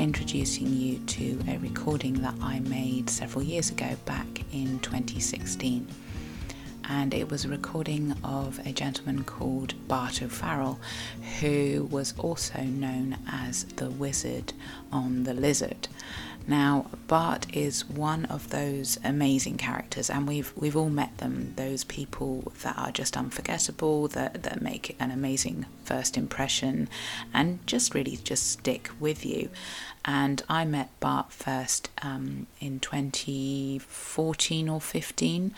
introducing you to a recording that I made several years ago back in 2016. And it was a recording of a gentleman called Bart O'Farrell, who was also known as the Wizard on the Lizard. Now, Bart is one of those amazing characters, and we've we've all met them. Those people that are just unforgettable, that that make an amazing first impression, and just really just stick with you. And I met Bart first um, in 2014 or 15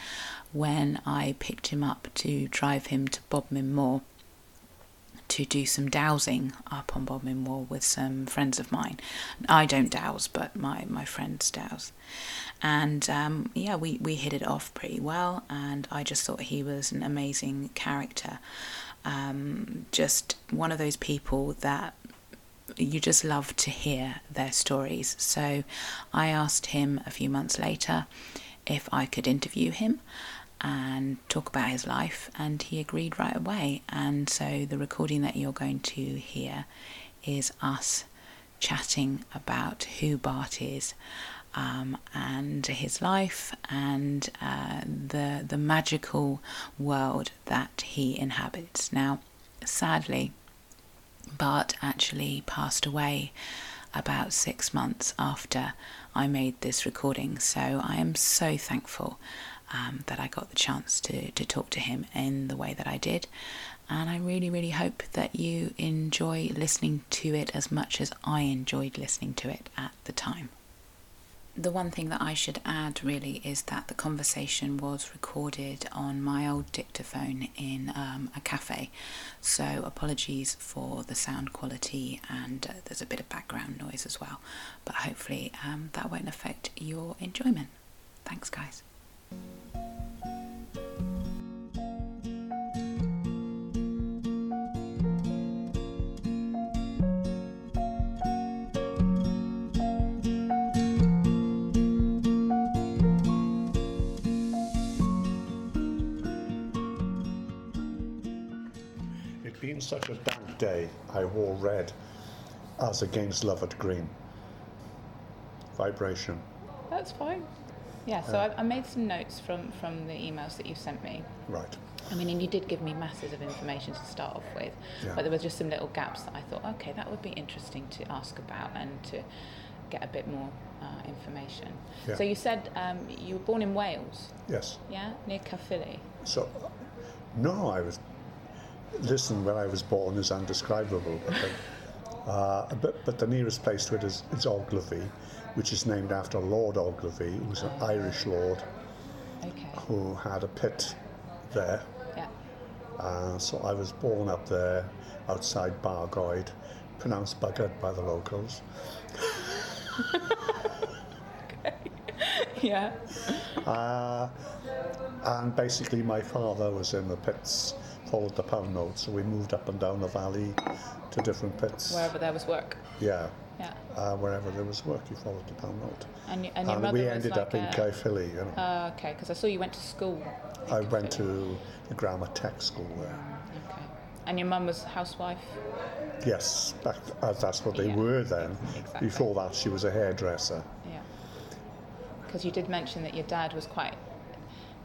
when I picked him up to drive him to Bodmin Moor to do some dowsing up on Bodmin Moor with some friends of mine. I don't dowse, but my, my friends dowse. And um, yeah, we, we hit it off pretty well, and I just thought he was an amazing character. Um, just one of those people that you just love to hear their stories. So I asked him a few months later if I could interview him and talk about his life, and he agreed right away. And so the recording that you're going to hear is us chatting about who Bart is. Um, and his life and uh, the the magical world that he inhabits. Now, sadly, Bart actually passed away about six months after I made this recording, so I am so thankful um, that I got the chance to, to talk to him in the way that I did. And I really, really hope that you enjoy listening to it as much as I enjoyed listening to it at the time. The one thing that I should add really is that the conversation was recorded on my old dictaphone in um, a cafe. So apologies for the sound quality and uh, there's a bit of background noise as well. But hopefully um, that won't affect your enjoyment. Thanks, guys. Day, I wore red as against Lovat green. Vibration. That's fine. Yeah, so I, I made some notes from, from the emails that you sent me. Right. I mean, and you did give me masses of information to start off with, Yeah. but there were just some little gaps that I thought, okay, that would be interesting to ask about and to get a bit more uh, information. Yeah. So you said um, you were born in Wales, Yes. yeah, near Caerphilly. So, no, I was. Listen, where I was born is undescribable. But, uh, but, but the nearest place to it is, is Ogilvie, which is named after Lord Ogilvie, who was an Irish lord Okay. who had a pit there. Yeah. Uh, so I was born up there outside Bargoed, pronounced Buggered by the locals. okay. yeah. Uh, and basically, my father was in the pits, followed the pound note, so we moved up and down the valley to different pits. Wherever there was work. Yeah, Yeah. uh, wherever there was work, you followed the pound note. And, y- and your And we ended like up in a, Caerphilly, you know. Uh, okay, because I saw you went to school. in I went to the grammar tech school there. Okay. And your mum was housewife. Yes, back, uh, that's what they Yeah. were then. Exactly. Before that, she was a hairdresser. Yeah. Because you did mention that your dad was quite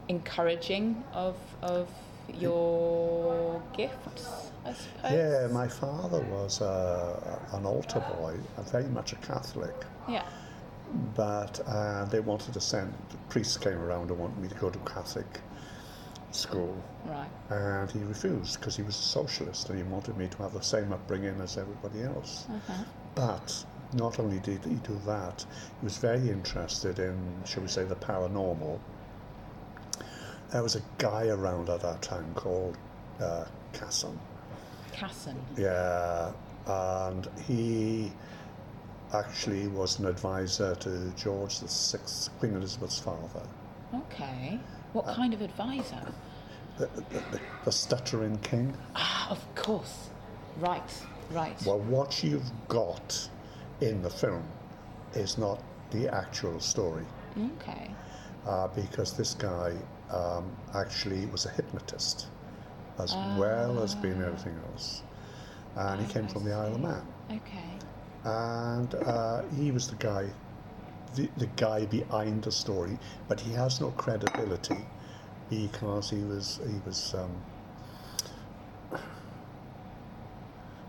encouraging of of your gifts, I suppose. Yeah, my father was uh, an altar boy, very much a Catholic. Yeah. but uh, they wanted to send the priests came around and wanted me to go to Catholic school, Right. and he refused because he was a socialist and he wanted me to have the same upbringing as everybody else. Uh-huh. But not only did he do that, he was very interested in, shall we say, the paranormal. There was a guy around at that time called uh, Casson. Casson. Yeah, and he actually was an advisor to George VI, Queen Elizabeth's father. Okay. What Uh, kind of advisor? The, the, the, the stuttering king. Ah, of course. Right. Right. Well, what you've got in the film is not the actual story, Okay. uh, because this guy um, actually was a hypnotist as well as being everything else. And he came Ah. I from the Isle of. Man. Okay. and uh, he was the guy, the, the guy behind the story, but he has no credibility because he was he was um,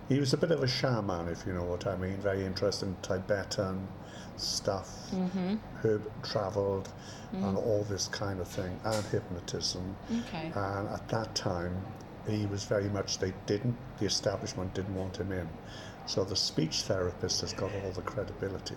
he was a bit of a shaman, if you know what I mean. Very interested in Tibetan stuff. Mm-hmm. Herb travelled Mm. and all this kind of thing, and hypnotism. Okay. And at that time, he was very much, they didn't, the establishment didn't want him in. So the speech therapist has got all the credibility,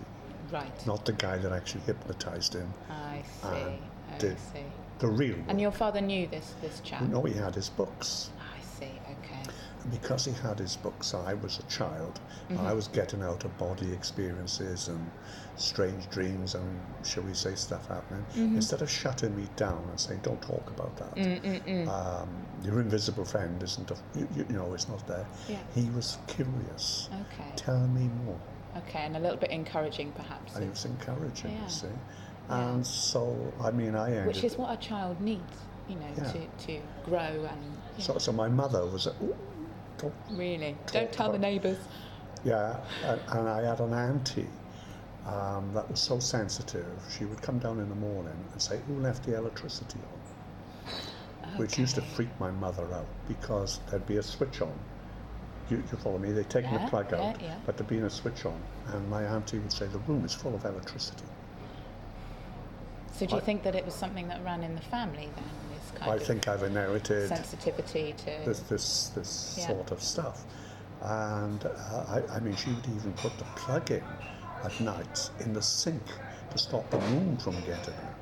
right. not the guy that actually hypnotized him. I see. and I see. The real And your father knew this this chap. No, he had his books. I see. Okay. And because he had his books, I was a child. Mm-hmm. I was getting out of body experiences and strange dreams and, shall we say, stuff happening. Mm-hmm. Instead of shutting me down and saying, don't talk about that. Um, your invisible friend isn't, a, you, you know, it's not there. Yeah. He was curious. Okay. Tell me more. Okay, and a little bit encouraging, perhaps. And he was encouraging, Yeah. you see. Yeah. And so, I mean, I ended. Which is what a child needs, you know, Yeah. to, to grow and yeah, so, so my mother was, a, "Ooh, really. Don't tell the neighbours. yeah, and, I had an auntie um, that was so sensitive. She would come down in the morning and say, "Who left the electricity on?" Which used to freak my mother out because there'd be a switch on. You, you follow me? They'd taken Yeah, the plug yeah, out, yeah. but there'd been a switch on, and my auntie would say, "The room is full of electricity." So do you I- think that it was something that ran in the family then? I think I've inherited sensitivity to. this this this Yeah. sort of stuff, and uh, I, I mean, she would even put the plug in at night in the sink to stop the moon from getting her.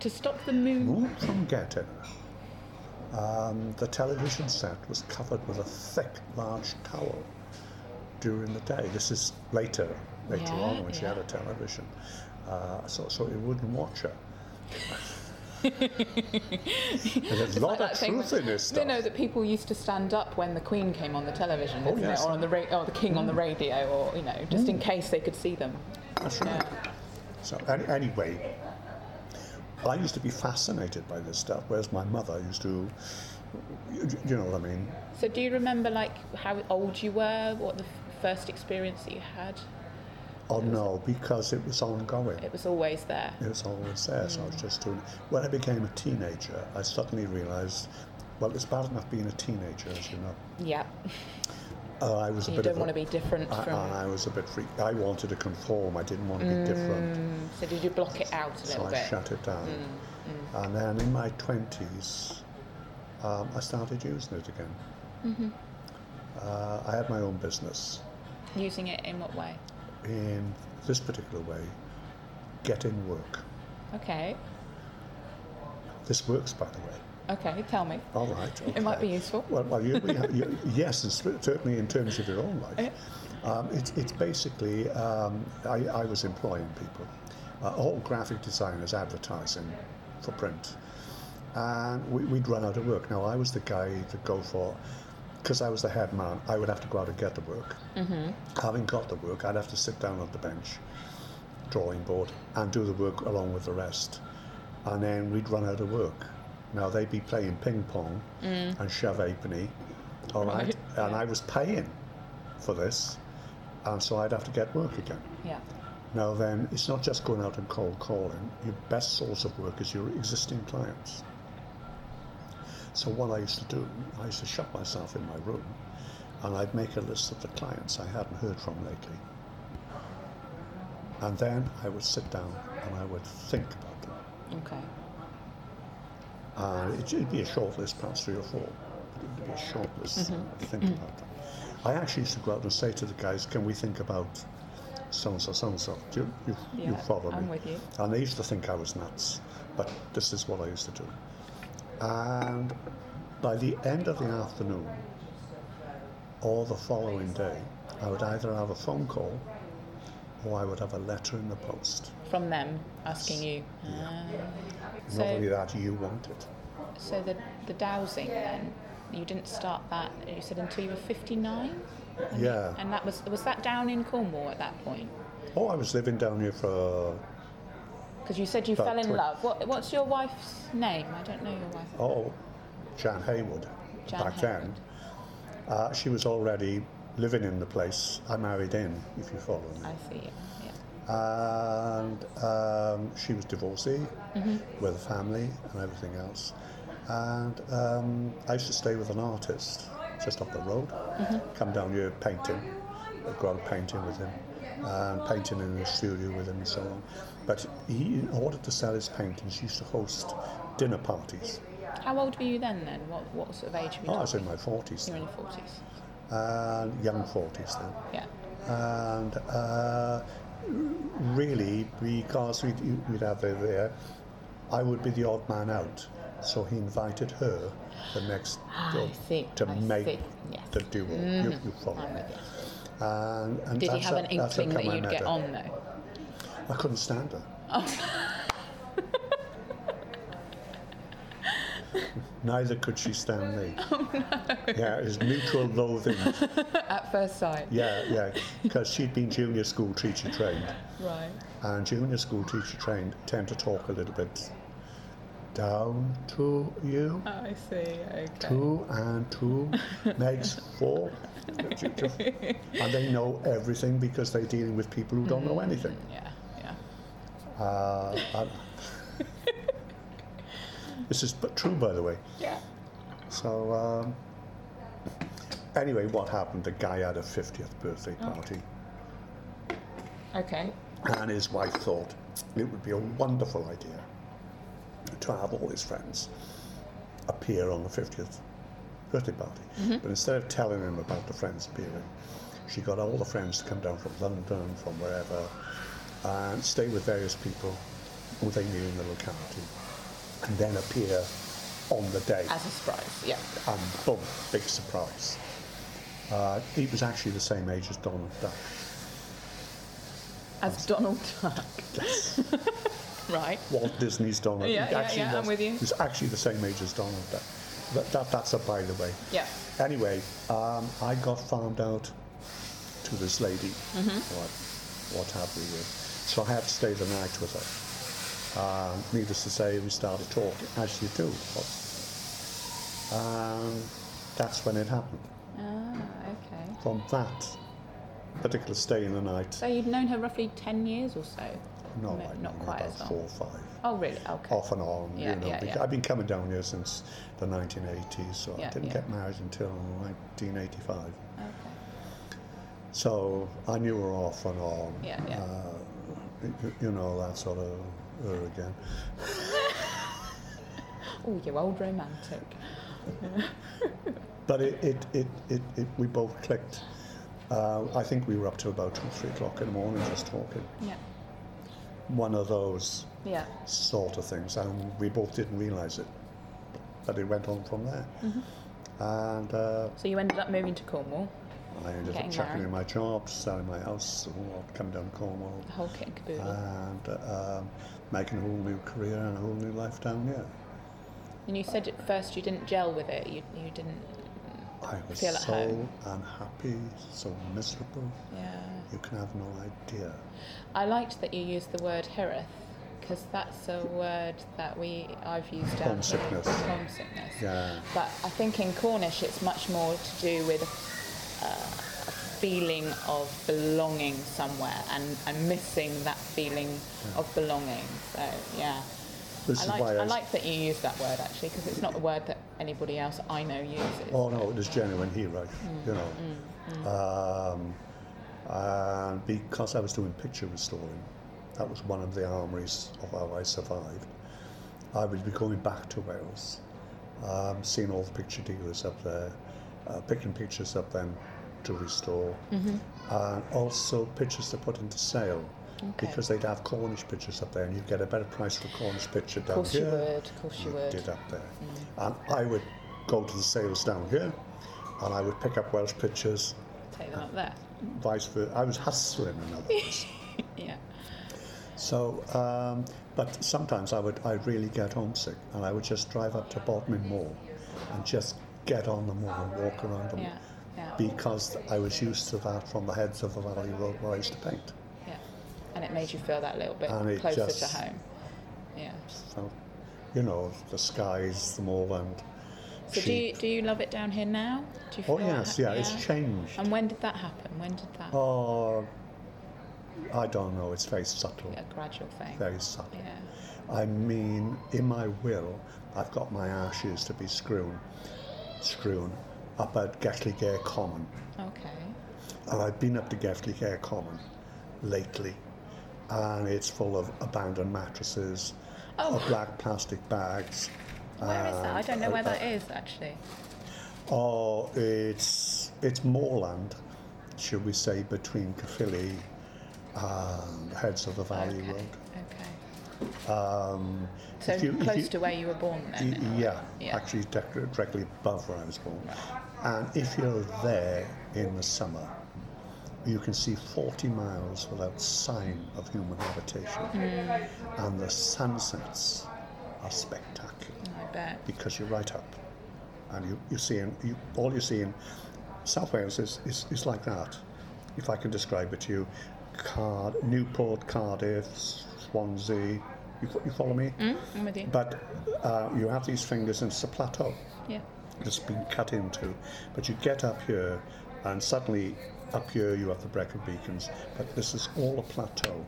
To stop the moon. Moon from getting her. Um, the television set was covered with a thick, large towel during the day. This is later, later Yeah, on when she had a television, uh, so so it wouldn't watch her. There's a lot Like of truth in this You know that people used to stand up when the Queen came on the television, oh, isn't yes. it? Or on the ra- or the King on the mm. radio, or you know, just in mm. case they could see them. That's right. Yeah. So any, anyway, I used to be fascinated by this stuff, whereas my mother used to, you, you know what I mean? So do you remember like how old you were? What the f- first experience that you had? Oh no, because it was ongoing. It was always there. It was always there, so I was just doing. When I became a teenager, I suddenly realised, well, it's bad enough being a teenager, as you know. Yeah. Uh, I was a You bit don't want a, to be different I, from. I was a bit freak. I wanted to conform. I didn't want to be different. Mm, so did you block it out a So little I bit? Mm, shut it down. And then in my 20s, um, I started using it again. Mm-hmm. Uh, I had my own business. Using it in what way? In this particular way, getting work. Okay. This works, by the way. Okay. Tell me. All right. It might be useful. Well, well you, you, yes, certainly in terms of your own life. Um, it's, it's basically, um, I, I was employing people, uh, all graphic designers advertising for print. And we, we'd run out of work. Now, I was the guy to go for, because I was the head man, I would have to go out and get the work. Mm-hmm. Having got the work, I'd have to sit down at the bench, drawing board, and do the work along with the rest. And then we'd run out of work. Now, they'd be playing ping pong and shove halfpenny, all right? Right, And I was paying for this, and so I'd have to get work again. Yeah. Now then, it's not just going out and cold calling. Your best source of work is your existing clients. So what I used to do, I used to shut myself in my room and I'd make a list of the clients I hadn't heard from lately. And then I would sit down and I would think about them. Okay. And it, it'd be a short list, perhaps three or four. But it'd be a short list. Mm-hmm. I'd think about them. I actually used to go out and say to the guys, can we think about so and so, so and so? Do you, you, you follow me? I'm with you. And they used to think I was nuts, but this is what I used to do. And by the end of the afternoon or the following day, I would either have a phone call or I would have a letter in the post. From them asking you. Yeah. Ah. Not only so, that, you want it. so the the dowsing then, you didn't start that. You said until you were 59. Yeah. And that was was that down in Cornwall at that point? Oh, I was living down here for, Because you said you fell in love. What what's your wife's name? I don't know your wife. oh, Jan Haywood. Jan back then. Uh, she was already living in the place I married in, if you follow me. I see. Yeah. and um, she was divorcee with a family and everything else. And um, I used to stay with an artist just up the road, come down here painting, I'd go out painting with him, and painting in the studio with him and so on. But he, in order to sell his paintings, he used to host dinner parties. How old were you then? Then what what sort of age were you? Oh, I was in my 40s, You're in your forties. and young 40s then. Yeah. and uh, really because we'd, we'd have her there, I would be the odd man out. So he invited her the next Ah, to, I see, to I make see, yes. the duo. You, you follow me. And, and Did he have how- an inkling that you'd get on though? I couldn't stand her. Neither could she stand me. Oh, Yeah, it was mutual loathing. At first sight. Yeah, yeah, because she'd been junior school teacher trained. Right. and junior school teacher trained tend to talk a little bit down to you. Oh, I see. Okay. Two and two makes four. and they know everything because they're dealing with people who don't know mm, anything. Yeah. Uh, this is but true, by the way. Yeah. So, um, anyway, what happened? The guy had a 50th birthday party. Okay. And his wife thought it would be a wonderful idea to have all his friends appear on the 50th birthday party. But instead of telling him about the friends appearing, she got all the friends to come down from London, from wherever, and stay with various people who they knew in the locality, and then appear on the day. As a surprise. Yeah. And boom, big surprise. Uh, he was actually the same age as Donald Duck. As Donald Duck. Yes. right. Walt Disney's Donald. Yeah, yeah, actually yeah, I'm with you. He was actually the same age as Donald Duck. That, that, that's a by the way. Yeah. Anyway, um, I got found out to this lady. Mm-hmm. What, what have we with? So I had to stay the night with her. Um, needless to say, we started talking, as you do. And that's when it happened. Ah, okay. From that particular stay in the night, So you'd known her roughly 10 years or so? no, No, not quite about as long. four or five. Oh, really? Okay. off and on. Yeah, you know, yeah, yeah. I've been coming down here since the 1980s, so Yeah, I didn't yeah. get married until 1985. Okay. So I knew her off and on. Yeah, yeah. Uh, you, know that sort of her again. Oh, you old romantic. But it, it, it, it, it we both clicked. Uh, I think we were up till about two, three o'clock in the morning just talking. Yeah. One of those Yeah. sort of things, and we both didn't realise it. But it went on from there. Mm-hmm. And uh, So you ended up moving to Cornwall, I ended up chucking in my job, selling my house, all, come down to Cornwall, the whole kit and caboodle. and um, making a whole new career and a whole new life down here. and you said at first you didn't gel with it. You, you didn't. I was Feel at so home. unhappy, so miserable. Yeah. You can have no idea. I liked that you used the word hireth because that's a word that we I've used. Homesickness. Homesickness. Yeah. But I think in Cornish it's much more to do with uh, a feeling of belonging somewhere and, and missing that feeling of belonging. So yeah. This I is like, I, I like that you use that word actually because it's not a word that anybody else I know uses. Oh no, it is genuine here, right? Mm, You know, um, and because I was doing picture restoring, that was one of the armories of how I survived. I would be going back to Wales, um, seeing all the picture dealers up there, uh, picking pictures up then to restore, Mm-hmm. and also pictures to put into sale. Okay. Because they'd have Cornish pictures up there, and you'd get a better price for a Cornish picture down here. Of course you would, of course you would. did up there. And I would go to the sales down here and I would pick up Welsh pictures, Take them up there. vice versa. I was hustling, in other words. Yeah. so, um, but sometimes I would I'd really get homesick and I would just drive up to Bodmin Moor, and just get on the mall and walk around them. Yeah. Yeah. Because I was used to that from the heads of the Valley Road where I used to paint. Yeah. And it made you feel that little bit And closer just- to home. Yeah. So, you know, the skies, the moorland, So do you, do you love it down here now? Do you Oh yes, ha- yeah, it's changed. And when did that happen? When did that? Oh, I don't know. It's very subtle. A gradual thing. Very subtle. Yeah. I mean, in my will, I've got my ashes to be strewn, strewn up at Gelligaer Common. Okay. And I've been up to Gelligaer Common lately, and it's full of abandoned mattresses, Oh. of black plastic bags. Where is that? I don't know where that is actually. Oh, it's it's moorland, should we say, between Caerphilly and Heads of the Valley okay. Road. Okay. Um, So if you- if close you- to where you were born then? Y- in? Yeah, Yeah. actually direct- directly above where I was born. And if you're there in the summer, you can see 40 miles without sign of human habitation. Hmm. And the sunsets are spectacular I bet. because you're right up. And you, you're seeing, you, all you're seeing, South Wales is, is, is like that. If I can describe it to you, Card, Newport, Cardiff, Swansea, you, you follow me? Mm, I'm with you. But uh, you have these fingers and it's a plateau Yeah. that's been cut into. But you get up here and suddenly up here you have the Brecon Beacons, but this is all a plateau.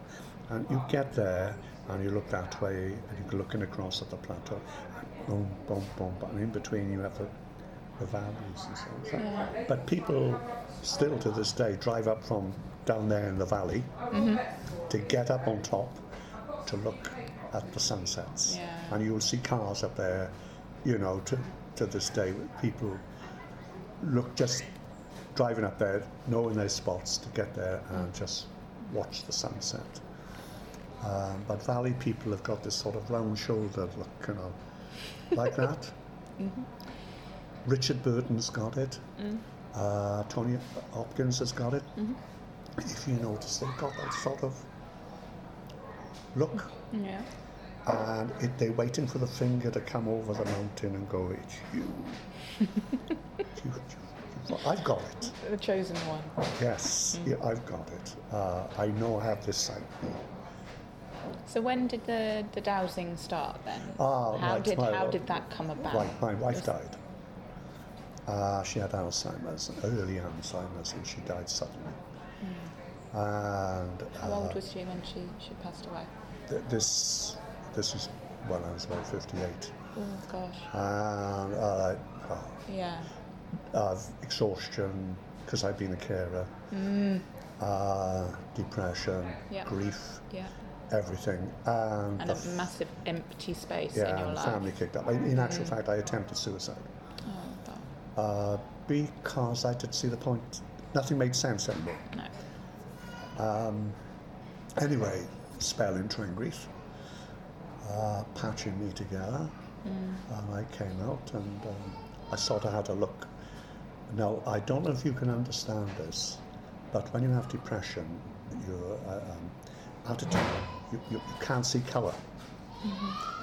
And you get there and you look that way and you're looking across at the plateau and boom, boom, boom, and in between you have the, the valleys and so on. So- But people still to this day drive up from down there in the valley to get up on top to look at the sunsets. Yeah. And you'll see cars up there, you know, to, to this day, people look just driving up there, knowing their spots to get there and just watch the sunset. Um, but valley people have got this sort of round shouldered look, you know, like that. Richard Burton's got it. Uh, Tony Hopkins has got it. If you notice, they've got that sort of look. Yeah. And it, they're waiting for the finger to come over the mountain and go, it's you. You- you- you- I've got it. The chosen one. Yes, yeah, I've got it. Uh, I know I have this side. So when did the, the dowsing start then? Ah, how right, did my- how did that come about? Right, my wife died. Uh, she had Alzheimer's, early Alzheimer's, and she died suddenly. And How uh, old was she when she, she passed away? th- this this is when I was about 58. Oh gosh. And uh, oh, Yeah. exhaustion because I've been a carer, uh, depression, Yeah. grief, Yeah. everything, and, And a f- massive empty space in yeah, your and life. family kicked up. In in actual fact, I attempted suicide Oh god. uh, because I didn't see the point. Nothing made sense anymore. No. Anyway, spell in grief, uh, patching me together, and I came out and um, I sort of had a look. Now, I don't know if you can understand this, but when you have depression, your uh, um, attitude, you, you, you can't see colour.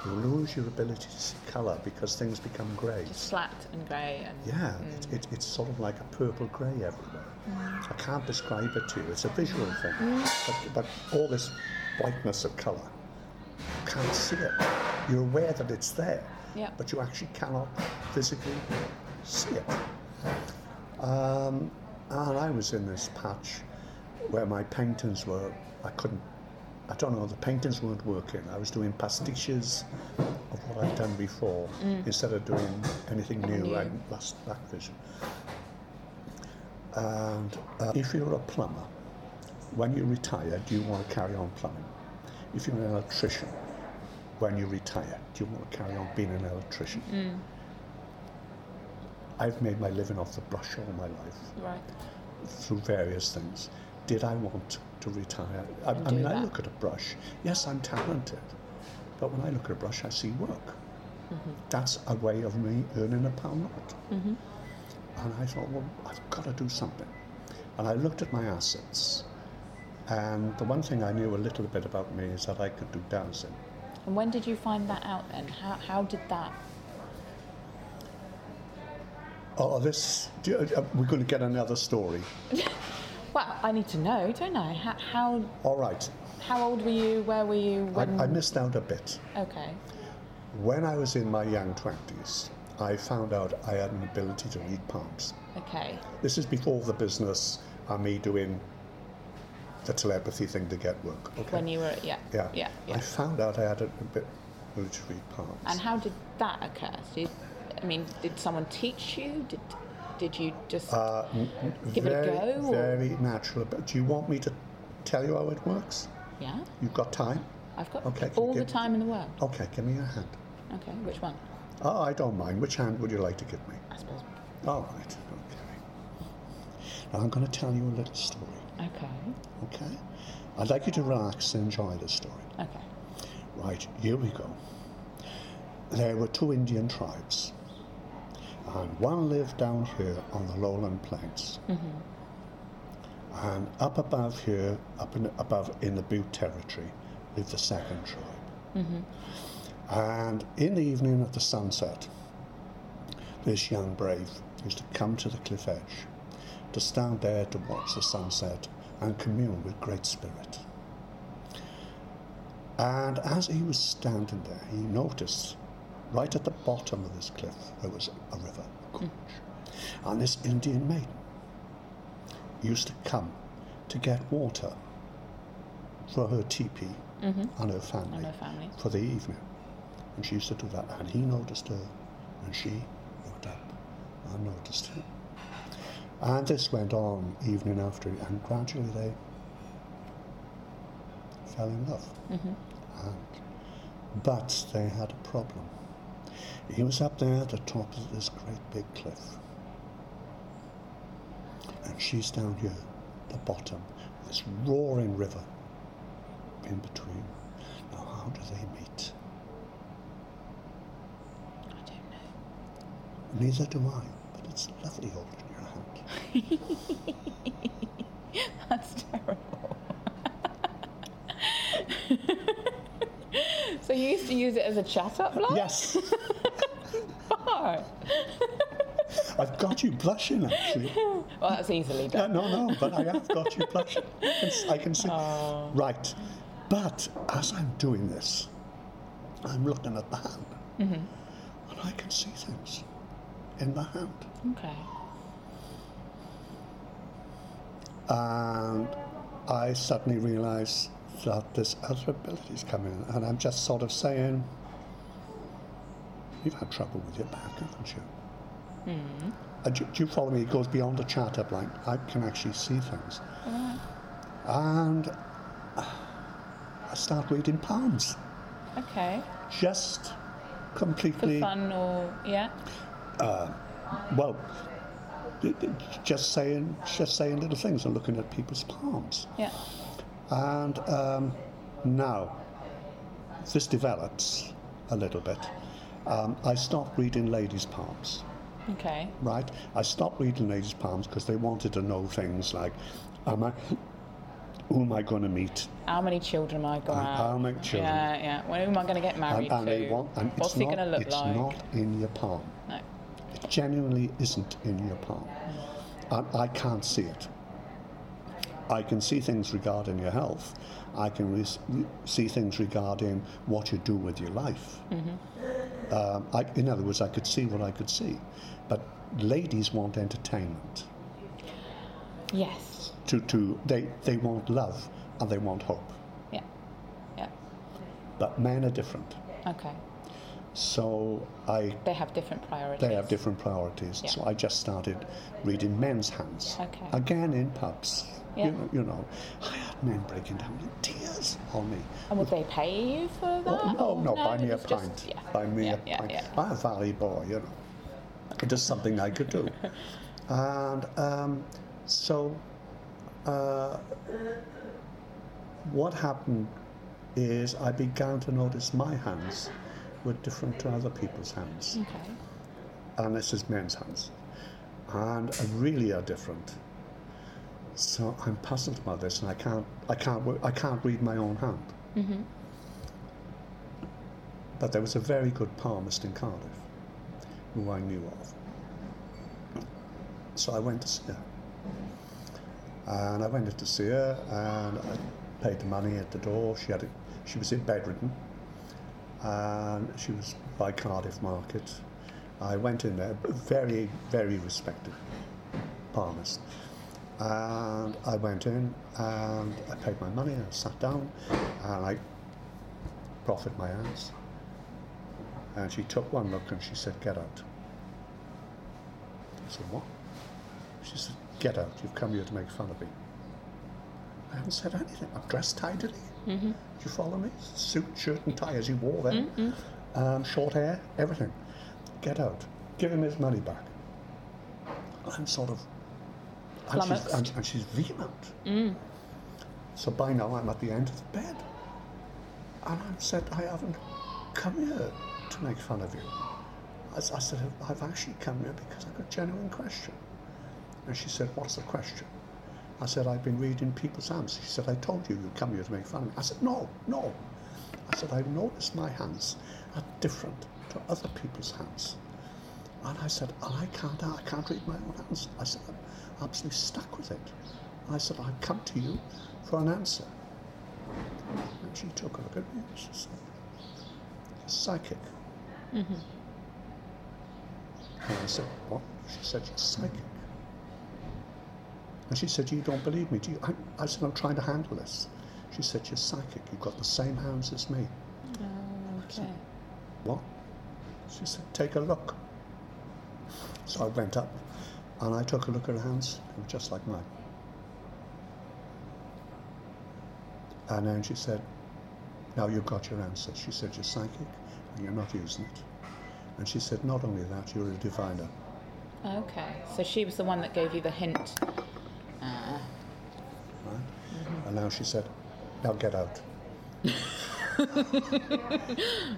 You lose your ability to see colour because things become grey. Just flat and grey and Yeah, it, it, it's sort of like a purple grey everywhere. I can't describe it to you. It's a visual thing. But, but all this whiteness of colour, can't see it. You're aware that it's there, Yeah. but you actually cannot physically see it. Um, and I was in this patch where my paintings were, I couldn't, I don't know, the paintings weren't working. I was doing pastiches of what I'd done before instead of doing anything new. New. I lost that vision. And uh, if you're a plumber, when you retire, do you want to carry on plumbing? If you're an electrician, when you retire, do you want to carry on being an electrician? I've made my living off the brush all my life right. through various things. Did I want to retire? I, I mean, I look at a brush. Yes, I'm talented, but when I look at a brush, I see work. Mm-hmm. That's a way of me earning a pound note. And I thought, well, I've got to do something. And I looked at my assets, and the one thing I knew a little bit about me is that I could do dowsing. And when did you find that out then? How, how did that? Oh, this, you- uh, we're going to get another story. Well, I need to know, don't I? How, how, All right, how old were you? Where were you? I, When? I missed out a bit. okay. When I was in my young 20s, I found out I had an ability to read palms. Okay. This is before the business and me doing the telepathy thing to get work. Okay. When you were, yeah. yeah. Yeah. yeah. I found out I had a, a bit ability to read. And how did that occur? Did, I mean, did someone teach you? Did did you just Uh, n- n- Give it a very, go, or- Very natural. But do you want me to tell you how it works? yeah? You've got time? I've got Okay, all you the time in the world. Okay, give me your hand. Okay, which one? Oh, I don't mind. Which hand would you like to give me? I suppose. All right. Okay. Now I'm going to tell you a little story. Okay. Okay. I'd like you to relax and enjoy this story. Okay. Right, here we go. There were two Indian tribes, and one lived down here on the lowland plains. Mm-hmm. And up above here, up in, above in the Butte territory, lived the second tribe. Mm-hmm. And in the evening at the sunset, this young brave used to come to the cliff edge to stand there to watch the sunset and commune with Great Spirit. And as he was standing there, he noticed right at the bottom of this cliff there was a river, a gorge. And this Indian maiden used to come to get water for her teepee mm-hmm. and her family And her family. for the evening. And she used to do that. And he noticed her, and she looked up and noticed him. And this went on evening after, and gradually they fell in love. Mm-hmm. And, but they had a problem. He was up there at the top of this great big cliff. And she's down here, the bottom, this roaring river in between. Now, how do they meet? I don't know. Neither do I, but it's lovely hand. That's terrible. so you used to use it as a chat up line? Yes, Oh. I've got you blushing actually. Well, that's easily Yeah, done. no, no, but I have got you blushing. I can, s- I can see. Right, but as I'm doing this, I'm looking at the hand, mm-hmm. and I can see things in the hand. Okay. And I suddenly realised that this other ability's coming in, and I'm just sort of saying, "You've had trouble with your back, haven't you?" Uh, do, do you follow me? It goes beyond the chat up line. I can actually see things, and uh, I start reading palms, Okay. just completely. For fun or yeah? Uh, Well, just saying, just saying little things and looking at people's palms. Yeah. And um, now, this develops a little bit. Um, I stopped reading ladies' palms, Okay. right? I stopped reading ladies' palms because they wanted to know things like, am I, who am I going to meet? How many children am I going to have? how many children? Yeah, yeah. When am I going to get married and to? they want, and What's it's he going to look it's like? not in your palm. No. Genuinely isn't in your palm. And I can't see it. I can see things regarding your health. I can re- see things regarding what you do with your life. Um, I, in other words, I could see what I could see. But ladies want entertainment. Yes. To, to, they, they want love and they want hope. Yeah. Yeah. But men are different. Okay. So I They have different priorities. They have different priorities. Yeah. So I just started reading men's hands. Okay. Again in pubs. Yeah. You, know, you know, I had men breaking down in tears on me. And would they pay you for that? Oh, no, or no, buy me a just- pint. yeah. Buy me yeah, a yeah, pint. Yeah. I'm a valley boy, you know. It is something I could do. and um, so uh, what happened is I began to notice my hands were different to other people's hands. Okay. and this is men's hands, and really are different. So I'm puzzled about this, and I can't, I can't, I can't read my own hand. Mm-hmm. But there was a very good palmist in Cardiff, who I knew of. So I went to see her, and I went in to see her, and I paid the money at the door. She had, a, she was bedridden, and she was by Cardiff Market, I went in there, very, very respected palmist. And I went in and I paid my money and I sat down and I proffered my hands. And she took one look and she said, Get out. I said, What? She said, Get out. You've come here to make fun of me. I haven't said anything. I'm dressed tidily. Mm-hmm. Do you follow me? Suit, shirt, and tie as he wore then. Mm-hmm. Um, short hair, everything. Get out. Give him his money back. I'm sort of. And she's, and, and she's vehement. So by now I'm at the end of the bed. And I said, I haven't come here to make fun of you. I said, I've actually come here because I've got a genuine question. And she said, What's the question? I said, I've been reading people's hands. She said, I told you you'd come here to make fun of me. I said, No, no. I said, I've noticed my hands are different to other people's hands. And I said, "Oh, I can't, I can't read my own hands. I said, I'm absolutely stuck with it. I said, I've come to you for an answer. And she took a look at me and she said, You're psychic. Mm-hmm. And I said, What? She said, You're psychic. And she said, You don't believe me, do you? I, I said, I'm trying to handle this. She said, You're psychic. You've got the same hands as me. Oh, okay. What? She said, Take a look. So I went up and I took a look at her hands. They were just like mine. And then she said, Now you've got your answer. She said, You're psychic and you're not using it. And she said, Not only that, you're a diviner. Okay. So she was the one that gave you the hint. Uh, Right? And now she said, Now get out.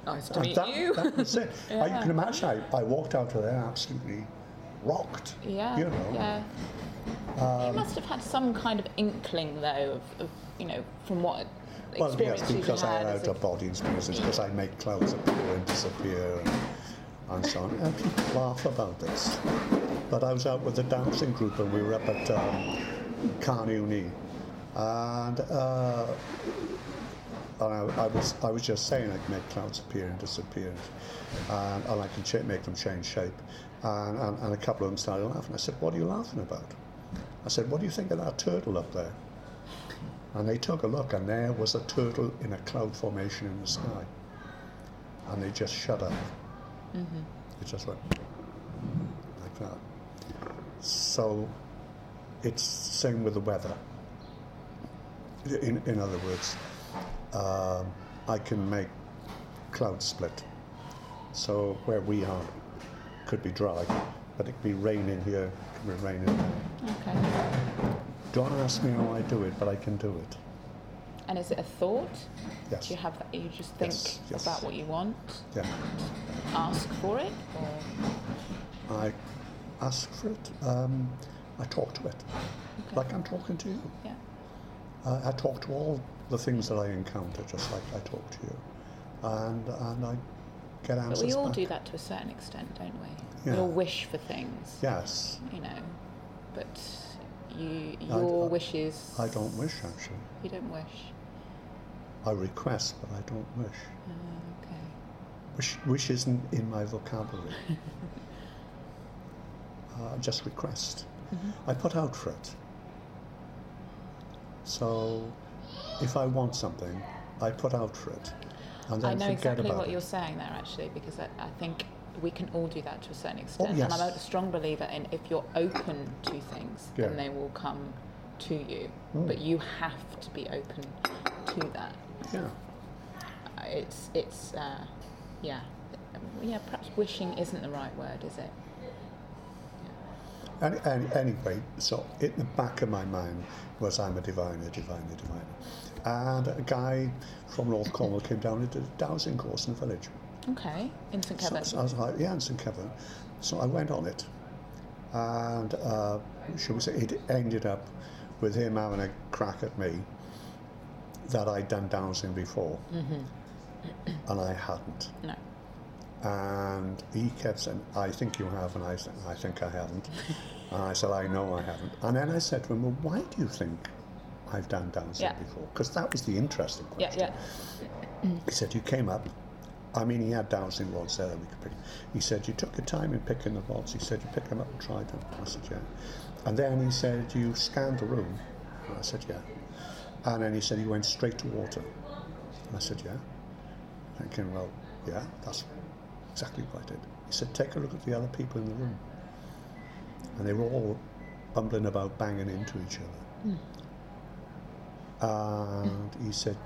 nice to And meet that, you. that was it. I, you can imagine I, I walked out of there absolutely rocked. yeah. You know. Yeah. you must have had some kind of inkling, though, of, of you know, from what Well, yes, because I had. out of body experiences, because I make clouds appear and disappear and, and so on. And people laugh about this. But I was out with the dowsing group and we were up at um, Carn Euny. And, uh, and I, I, was, I was just saying I can make clouds appear and disappear and, and I can cha- make them change shape. And, and, and a couple of them started laughing. I said, What are you laughing about? I said, What do you think of that turtle up there? And they took a look, and there was a turtle in a cloud formation in the sky. And they just shut up. It just went like that. So it's same with the weather. In, in other words, um, I can make clouds split. So where we are could be dry, but it could be raining here, it could be raining there. Okay. Don't ask me how I do it, but I can do it. And is it a thought? Yes. Do you have that? You just think Yes, yes. about what you want, Yeah. ask for it, or I ask for it. Um, I talk to it, Okay. like I'm talking to you. yeah. Uh, I talk to all the things that I encounter, just like I talk to you, and and I get answers. But we all back. do that to a certain extent, don't we? Yeah. We all wish for things, Yes, you know, but you, your I- wishes. I don't wish actually. You don't wish. I request, but I don't wish. Uh, okay. Wish, wish isn't in my vocabulary. uh, just request. Mm-hmm. I put out for it. So, if I want something, I put out for it, and then I know exactly what it. you're saying there, actually, because I, I think we can all do that to a certain extent. And Oh, yes. I'm a strong believer in if you're open to things, Yeah. then they will come to you. Mm. But you have to be open to that. Yeah. It's, it's, uh, yeah, Um, yeah. Perhaps wishing isn't the right word, is it? Any, anyway, so in the back of my mind was I'm a diviner, diviner, diviner. And a guy from North Cornwall came down and did a dowsing course in the village. Okay, in St So, Kevin. so I was like, yeah, in St Keverne. So I went on it. And, uh, we say, it ended up with him having a crack at me that I'd done dowsing before. And I hadn't. no. And he kept saying, I think you have, and I said, I think I haven't. and I said, I know I haven't. And then I said to him, Well, why do you think I've done dowsing Yeah. before? Because that was the interesting question. yeah. He said, You came up I mean, he had dowsing rods there that we could pick. He said, you took your time in picking the rods. He said, you picked them up and tried them. I said, yeah. And then he said, you scanned the room. I said, yeah. And then he said, you went straight to water. I said, yeah. Thinking, well, yeah, that's exactly what I did. He said, take a look at the other people in the room. And they were all bumbling about, banging into each other. And he said,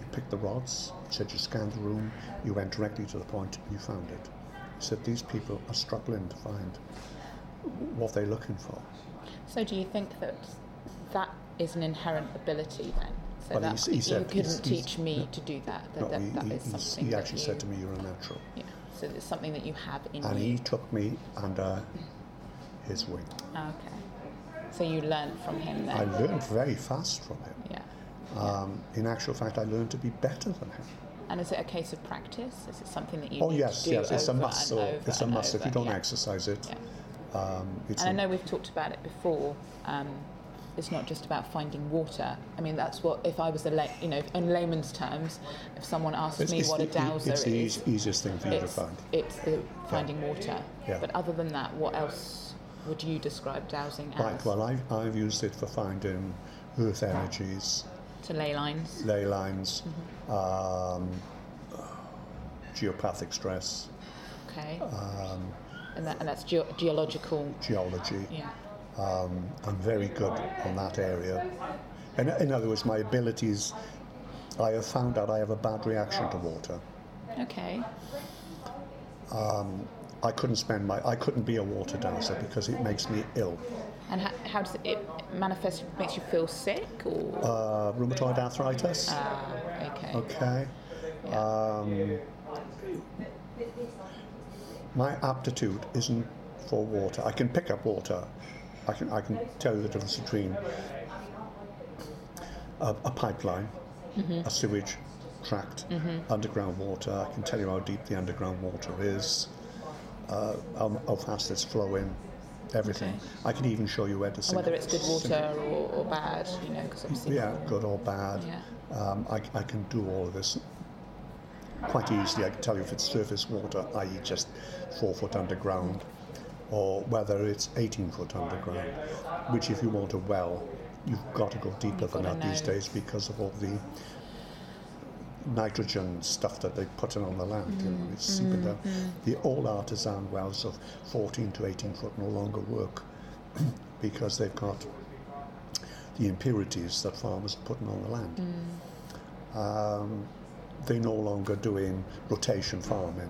you picked the rods. He said, you scanned the room. You went directly to the point you found it. He said, these people are struggling to find what they're looking for. So do you think that that is an inherent ability then? So Well, that he he you couldn't teach me no. to do that. That, No, that, he, that he- is something he that actually you, said to me, you're a natural. Yeah. So it's something that you have in you. And you. he took me under his wing. Okay. So you learned from him then. I learned very fast from him. Yeah. Um, in actual fact, I learned to be better than him. And is it a case of practice? Is it something that you Oh need yes, to do yes, it's a over must. and Or over it's a and must. If you don't yeah. exercise it, Yeah. um, it's And I know we've talked about it before. Um, it's not just about finding water. I mean, that's what if I was a lay, you know, in layman's terms, if someone asked it's, me it's what a the, dowser it's the is, eas- easiest thing for you to find. it's the finding water. Yeah. But other than that, what else would you describe dowsing as? Right. Well, I've, I've used it for finding earth energies, to ley lines. ley lines, Mm-hmm. um, geopathic stress, Okay. um, and, that, and that's geo- geological. geology. Yeah. Um, I'm very good on that area. In, in other words, my abilities, I have found out I have a bad reaction to water. Okay. I couldn't spend my, I couldn't be a water dowser because it makes me ill. And how, how does it, it manifest? Makes you feel sick or? Uh, rheumatoid arthritis. Ah, okay. Okay. Um, my aptitude isn't for water. I can pick up water. I can I can tell you the difference between a, a pipeline, a sewage tract, underground water. I can tell you how deep the underground water is, uh, how, how fast it's flowing, everything. Okay. I can even show you where to whether it's good water or, or bad, you know, because obviously. yeah, good or bad. Yeah. Um, I, I can do all of this quite easily. I can tell you if it's surface water, i.e., just four foot underground, or whether it's 18 foot underground. Which, if you want a well, you've got to go deeper You've than that these days because of all the nitrogen stuff that they're putting on the land. You know, it's seeping down. The old artesian wells of 14 to 18 foot no longer work because they've got the impurities that farmers are putting on the land. Um, they're no longer doing rotation farming.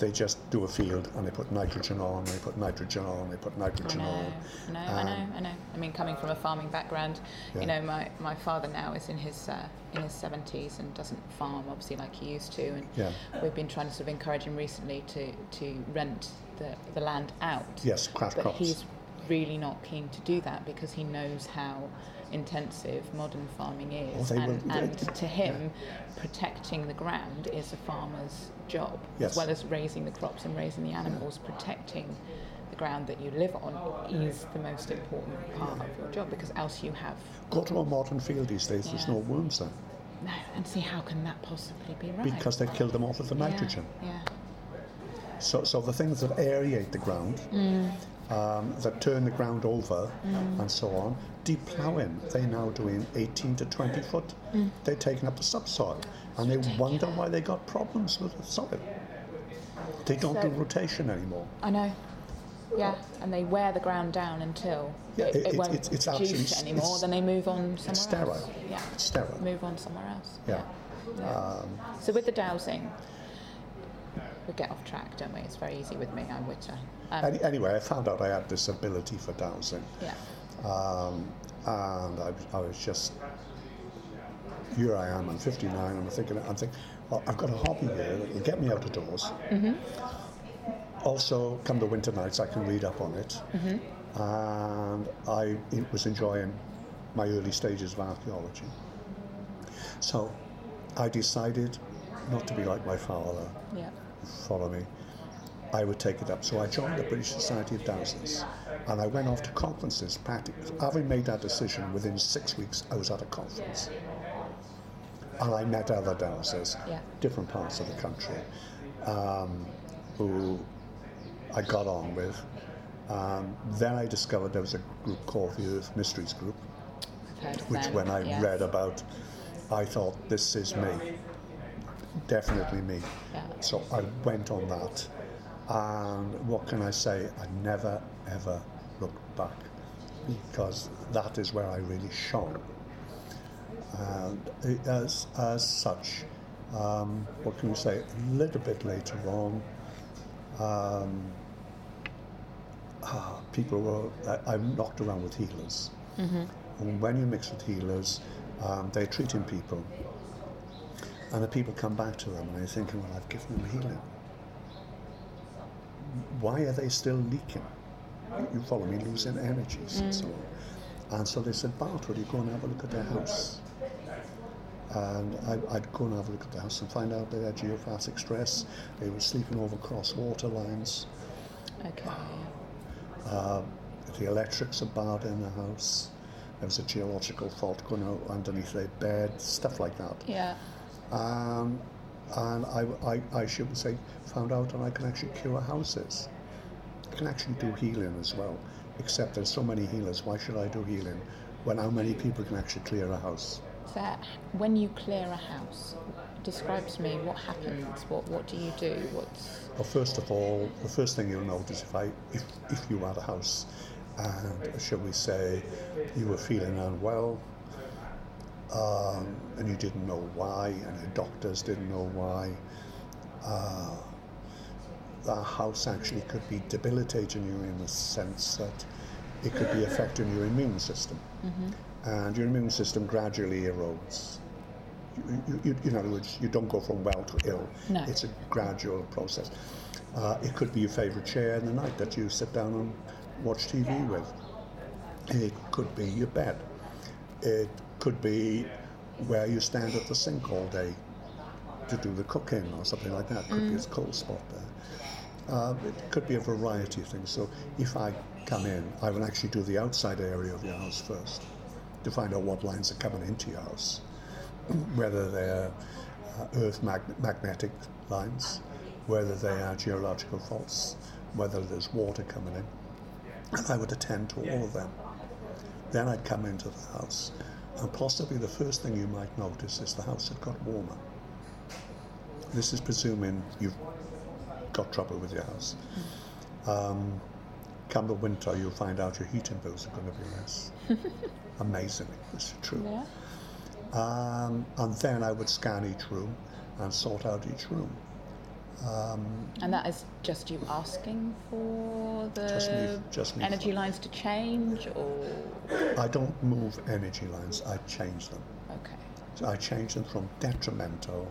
They just do a field and they put nitrogen on, they put nitrogen on, they put I nitrogen know, on. I know, I Um, know, I know. I mean, coming from a farming background, Yeah. you know, my, my father now is in his uh, in his seventies and doesn't farm obviously like he used to, and Yeah. we've been trying to sort of encourage him recently to to rent the the land out. Yes, crash but crops. he's really not keen to do that because he knows how intensive modern farming is, they and, and to him, protecting the ground is a farmer's job, Yes. as well as raising the crops and raising the animals. Protecting the ground that you live on is the most important part of your job because else you have Go to a modern field these days, there's no worms there no. And see how can that possibly be right? because they killed them off with the nitrogen. Yeah. So, so the things that aerate the ground, um, that turn the ground over, and so on, deep ploughing, they're now doing 18 to 20 foot. They're taking up the subsoil, and they wonder why they got problems with the soil. They don't So- do rotation anymore. I know. Yeah, and they wear the ground down until Yeah, it, it- it won't it's- it's anymore. then they move on somewhere It's sterile. else. Yeah, It's sterile. move on somewhere else. Yeah. Yeah. So with the dowsing, we get off track, don't we? It's very easy with me. I'm Witter. Um, Any, anyway, I found out I had this ability for dowsing. yeah. Um, and I, I was just here I am. I'm 59. I'm thinking. I'm thinking. Well, I've got a hobby here that will get me out of doors. Also, come the winter nights, I can read up on it. And I was enjoying my early stages of archaeology. So, I decided not to be like my father. Yeah. Follow me. I would take it up. So I joined the British Society of Dowsers and I went off to conferences practically. Having made that decision, within six weeks I was at a conference. and I met other dowsers, Yeah. different parts of the country, um, who I got on with. Um, then I discovered there was a group called the Earth Mysteries Group, I've heard of which when I yes. read about, I thought, this is me. Definitely me. Yeah. So I went on that. And what can I say? I never, ever back because that is where I really shone. And it- as, as such, um, what can we say? A little bit later on, um, ah, people were, I, I'm knocked around with healers. And when you mix with healers, um, they're treating people. And the people come back to them and they're thinking, well, I've given them healing. Why are they still leaking? You follow me, losing energies and so on. And so they said, Bart, will you go and have a look at their house? And I, I'd go and have a look at the house and find out they had geopathic stress. They were sleeping over cross water lines. Okay. Um, the electrics are bad in the house. There was a geological fault going out underneath their bed, stuff like that. Yeah. Um, and I, I, I should say, found out and I can actually cure houses. Can actually do healing as well. Except there's so many healers. Why should I do healing when how many people can actually clear a house? So when you clear a house, describe to me what happens. What what do you do? What's Well, first of all, the first thing you'll notice if I, if, if you had a house, and shall we say, you were feeling unwell, um, and you didn't know why, and your doctors didn't know why, uh, that house actually could be debilitating you in the sense that it could be affecting your immune system, and your immune system gradually erodes. You, you, you, in other words, you don't go from well to ill. No. It's a gradual process. Uh, it could be your favourite chair in the night that you sit down and watch TV with. It could be your bed. It could be where you stand at the sink all day to do the cooking or something like that. Could be a cold spot there. Uh, it could be a variety of things. So if I come in, I will actually do the outside area of your house first to find out what lines are coming into your house, whether they're uh, earth mag- magnetic lines, whether they are geological faults, whether there's water coming in. And I would attend to all of them. Then I'd come into the house, and possibly the first thing you might notice is the house had got warmer. This is presuming you've got trouble with your house. Um, come the winter, you'll find out your heating bills are going to be less. Amazingly, this is true. yeah? Um, and then I would scan each room and sort out each room. And that is just you asking for the Just me- just me energy lines to change, or I don't move energy lines, I change them. okay, So I change them from detrimental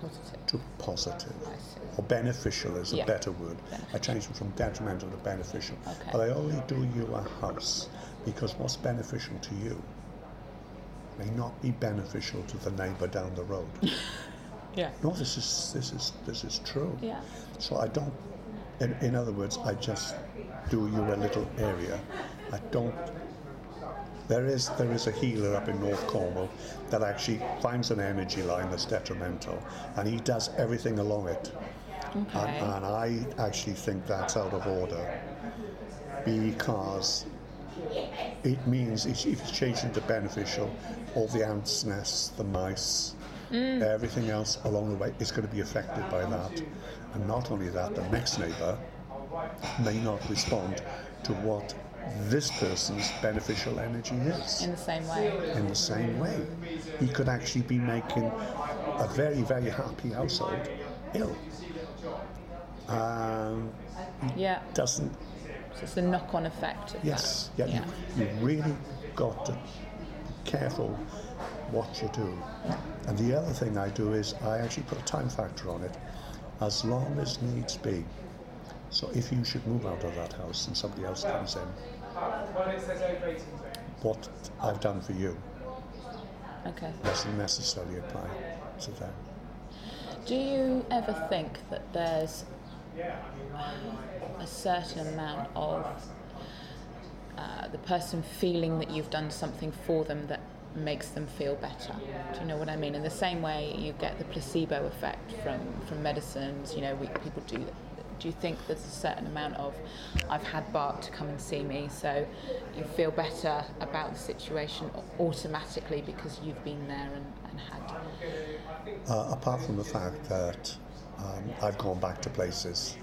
positive. to positive. I. Or beneficial is Yeah. a better word. I Beneficial. change them from detrimental to beneficial. Okay. But I only do you a house because what's beneficial to you may not be beneficial to the neighbour down the road. Yeah. no, this is this is this is true. Yeah. So I don't. In, in other words, I just do you a little area. I don't. There is there is a healer up in North Cornwall that actually finds an energy line that's detrimental, and he does everything along it. Okay. And, and I actually think that's out of order because it means if it's changed into beneficial, all the ants' nests, the mice, mm. everything else along the way is going to be affected by that. And not only that, the next neighbour may not respond to what this person's beneficial energy is In the same way. in the same way. He could actually be making a very, very happy household ill. Um, Yeah. doesn't So it's the knock-on effect of Yes, that. yeah, You, you really got to be careful what you do. And the other thing I do is I actually put a time factor on it, as long as needs be. So if you should move out of that house and somebody else comes in, what I've done for you Okay. doesn't necessarily apply to them. Do you ever think that there's a certain amount of uh, the person feeling that you've done something for them that makes them feel better. Do you know what I mean? In the same way, you get the placebo effect from from medicines. You know, we, people do. Do you think there's a certain amount of, I've had Bart to come and see me, so you feel better about the situation automatically because you've been there and, and had. Uh, apart from the fact that um, I've gone back to places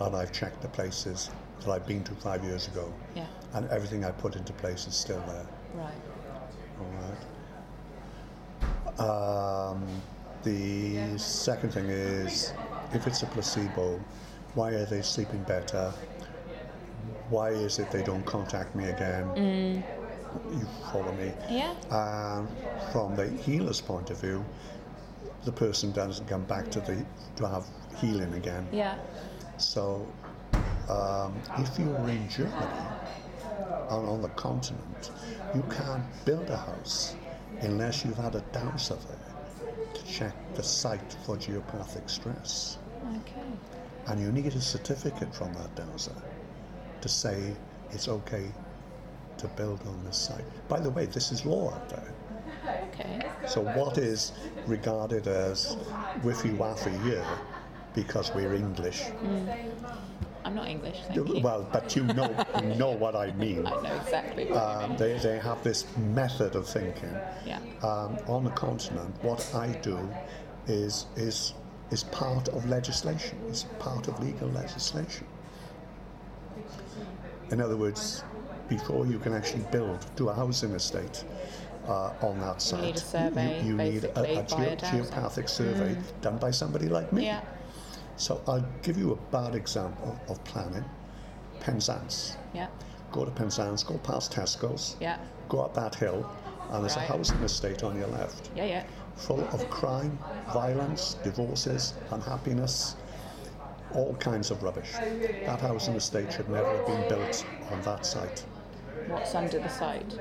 and I've checked the places that I've been to five years ago, Yeah. and everything I put into place is still there. Right. All right. Um, the second thing is, if it's a placebo, why are they sleeping better? Why is it they don't contact me again? You follow me? Yeah. And from the healer's point of view, the person doesn't come back to the to have healing again. Yeah. So, um, if you were in Germany and on the continent, you can't build a house unless you've had a dowser there to check the site for geopathic stress. Okay. And you need a certificate from that dowser to say it's okay to build on this site. By the way, this is law out there. Okay. So what is regarded as wiffy waffy here because we're English? I'm not English, thank you. Well, but you know you know what I mean. I know exactly what you Um, mean. they, they have this method of thinking. Yeah. Um, on the continent, what I do is is is part of legislation. Is part of legal legislation. In other words, before you can actually build, do a housing estate uh, on that site, need a survey, you, you need a, a a geopathic survey done by somebody like me. Yeah. So I'll give you a bad example of planning. Penzance. Yeah. Go to Penzance, go past Tesco's, Yeah. go up that hill, and there's Right. a housing estate on your left, Yeah. Yeah. Full of crime, violence, divorces, unhappiness, all kinds of rubbish. That housing estate should never have been built on that site. What's under the site?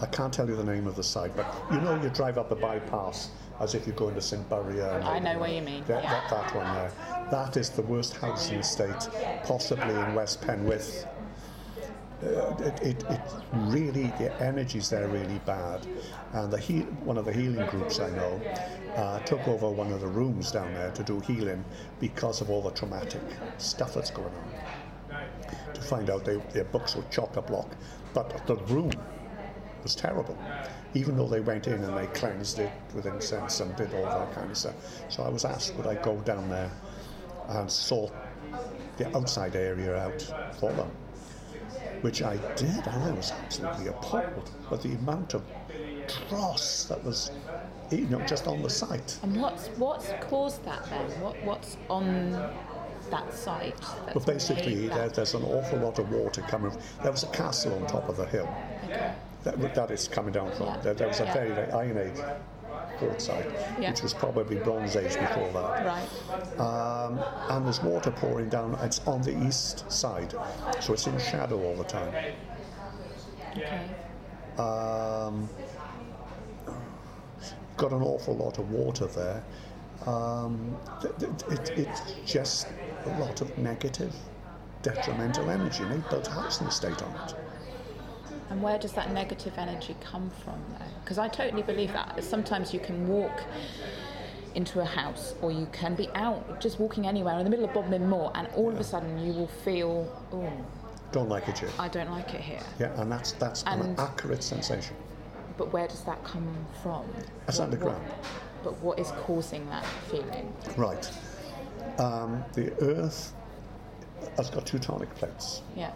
I can't tell you the name of the site, but you know you drive up the bypass as if you're going to St. And- I know where you mean, That, yeah. that, that one there. That is the worst housing estate possibly in West Penwith. Uh, it, it, really, the energy's there really bad. And the heal, one of the healing groups I know uh, took over one of the rooms down there to do healing because of all the traumatic stuff that's going on. To find out they, their books were chock a block, but the room was terrible. Even though they went in and they cleansed it with incense and did all that kind of stuff. So I was asked would I go down there and sort the outside area out for them, which I did, and I was absolutely appalled at the amount of dross that was, you know, just on the site. And what's what's caused that then? What what's on that site? That's But basically, there, there's an awful lot of water coming. There was a castle on top of the hill. Okay. that, that is coming down from. Yeah. There, there was a Yeah. very, very Iron Age Yeah. which was probably Bronze Age before that. Right. Um, and there's water pouring down. It's on the east side, so it's in shadow all the time. Okay. Um, got an awful lot of water there. Um, th- it, it's just a lot of negative, detrimental energy. And they built a housing estate on it. And where does that negative energy come from, though? Because I totally believe that. Sometimes you can walk into a house, or you can be out just walking anywhere in the middle of Bodmin Moor, and all of a sudden you will feel, oh, Don't like it here. I don't like it here. Yeah, and that's that's an accurate sensation. But where does that come from? It's What- underground. what- but what is causing that feeling? Right. Um, the Earth has got tectonic plates. Yeah.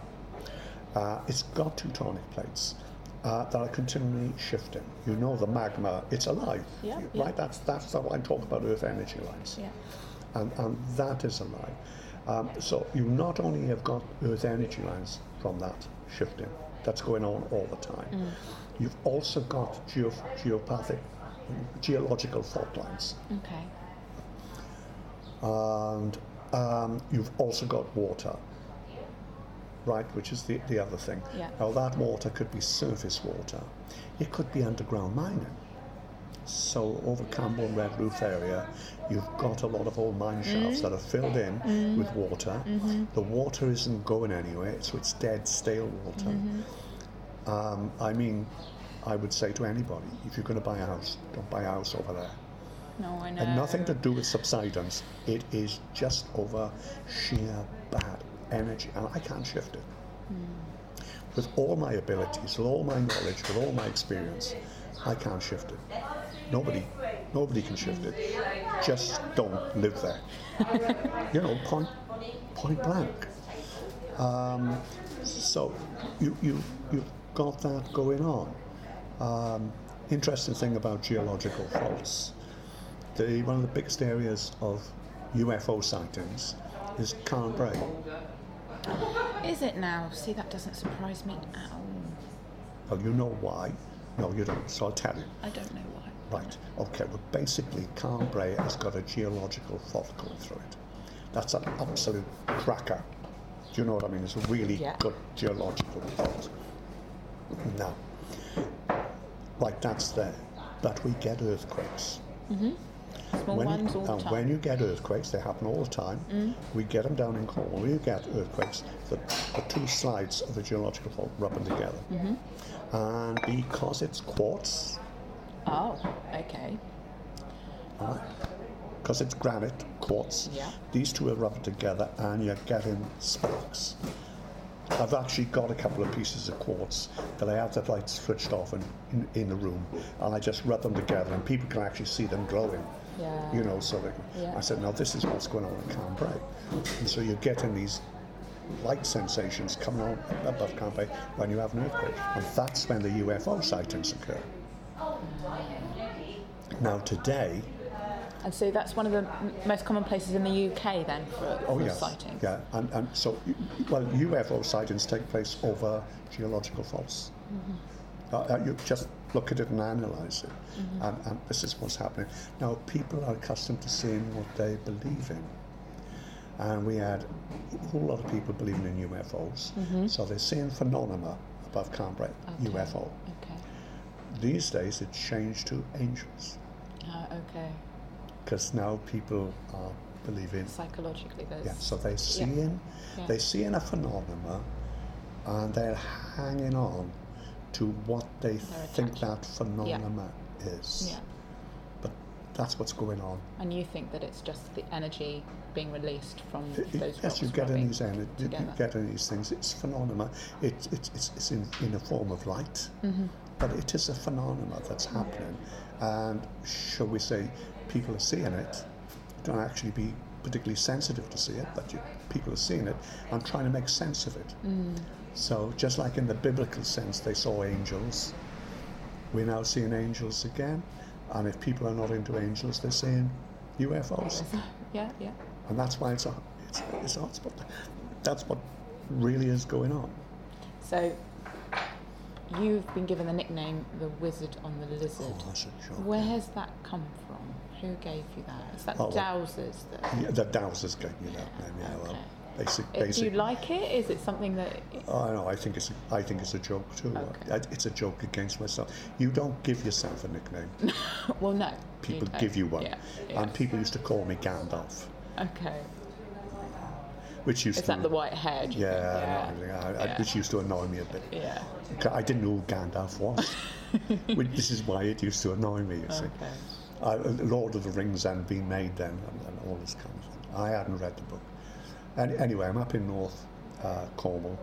Uh, it's got tectonic plates uh, that are continually shifting. You know the magma, it's alive. Yeah, right? yeah. That's, that's how I talk about Earth energy lines. Yeah. And, and that is alive. Um, so you not only have got Earth energy lines from that shifting, that's going on all the time, Mm. you've also got geo- geopathic, geological fault lines. Okay. and um, you've also got water, right, which is the, the other thing. Yeah. Now, that water could be surface water, it could be underground mining. So, over Camborne Redruth area, you've got a lot of old mine mm-hmm. shafts that are filled in mm-hmm. with water. Mm-hmm. The water isn't going anywhere, so it's dead, stale water. Um, I mean, I would say to anybody, if you're going to buy a house, don't buy a house over there. No, I know. And nothing to do with subsidence. It is just over sheer bad energy, and I can't shift it. With all my abilities, with all my knowledge, with all my experience, I can't shift it. Nobody, nobody can shift it. Just don't live there. you know, point, point blank. Um, so you you you've got that going on. Um, interesting thing about geological faults. The one of the biggest areas of UFO sightings is Carn Brea. Is it now? See, that doesn't surprise me at all. Well, you know why? No, you don't. So I'll tell you. I don't know why. Right. Okay. Well, basically, Carn Brea has got a geological fault going through it. That's an absolute cracker. Do you know what I mean? It's a really Yeah. good geological fault. Now, like that's there. But we get earthquakes. Mm-hmm. Small when, ones all the and time. when you get earthquakes, they happen all the time. Mm. We get them down in Cornwall. When you get earthquakes, the, the two sides of the geological fault rubbing together. Mm-hmm. And because it's quartz, Oh, okay. because it's granite, quartz, Yeah. these two are rubbing together and you're getting sparks. I've actually got a couple of pieces of quartz that I have the lights switched off in, in, in the room and I just rub them together and people can actually see them glowing. Yeah. You know, so Yeah. I said, now this is what's going on in Carn Brea. And so you're getting these light sensations coming on above Carn Brea when you have an earthquake. And that's when the UFO sightings occur. Now today, And so that's one of the m- most common places in the UK then for, Oh for yes, sightings. yeah, and, and so well, UFO sightings take place over geological faults. Mm-hmm. Uh, uh, you just look at it and analyse it, and, and this is what's happening. Now, people are accustomed to seeing what they believe in, and we had a whole lot of people believing in UFOs, so they're seeing phenomena above Carn Brea, Mm-hmm. Okay. UFO. Okay. These days, it's changed to angels Uh, okay. because now people are believing Psychologically, there's. Yeah, so they're seeing, Yeah. they're seeing a phenomena, and they're hanging on to what they They're think attached. that phenomena is. Yeah. But that's what's going on. And you think that it's just the energy being released from I- I- those yes, you get in these ener- you get in these things. It's phenomena. It's it's it's, it's in, in a form of light, Mm-hmm. but it is a phenomena that's happening, and shall we say, people are seeing it. Don't actually be particularly sensitive to see it, but you, people are seeing it and trying to make sense of it. Mm. So just like in the biblical sense, they saw angels. We're now seeing angels again, and if people are not into angels, they're seeing UFOs Yeah, yeah. and that's why it's a it's, it's a hotspot. That's what really is going on. So you've been given the nickname the Wizard on the Lizard. Oh, that's a joke. Where has that come from? Who gave you that? Is that Oh, Dowsers that? Yeah, the Dowsers gave me that name. Yeah, well, Okay. basic, Uh, Do you like it? Is it something that? Oh, no, I think it's a, I think it's a joke too. Okay. I- It's a joke against myself. You don't give yourself a nickname. Well, no. People don't. give you one, Yeah. yeah. and people used to call me Gandalf, Okay. which used Is to that the white haired? yeah, no, I- I- Yeah. which used to annoy me a bit. Yeah. I didn't know who Gandalf was. Which- this is why it used to annoy me. You see. Okay. I, Lord of the Rings hadn't been made then, and, and all this kind of thing. I hadn't read the book. And anyway, I'm up in North uh, Cornwall,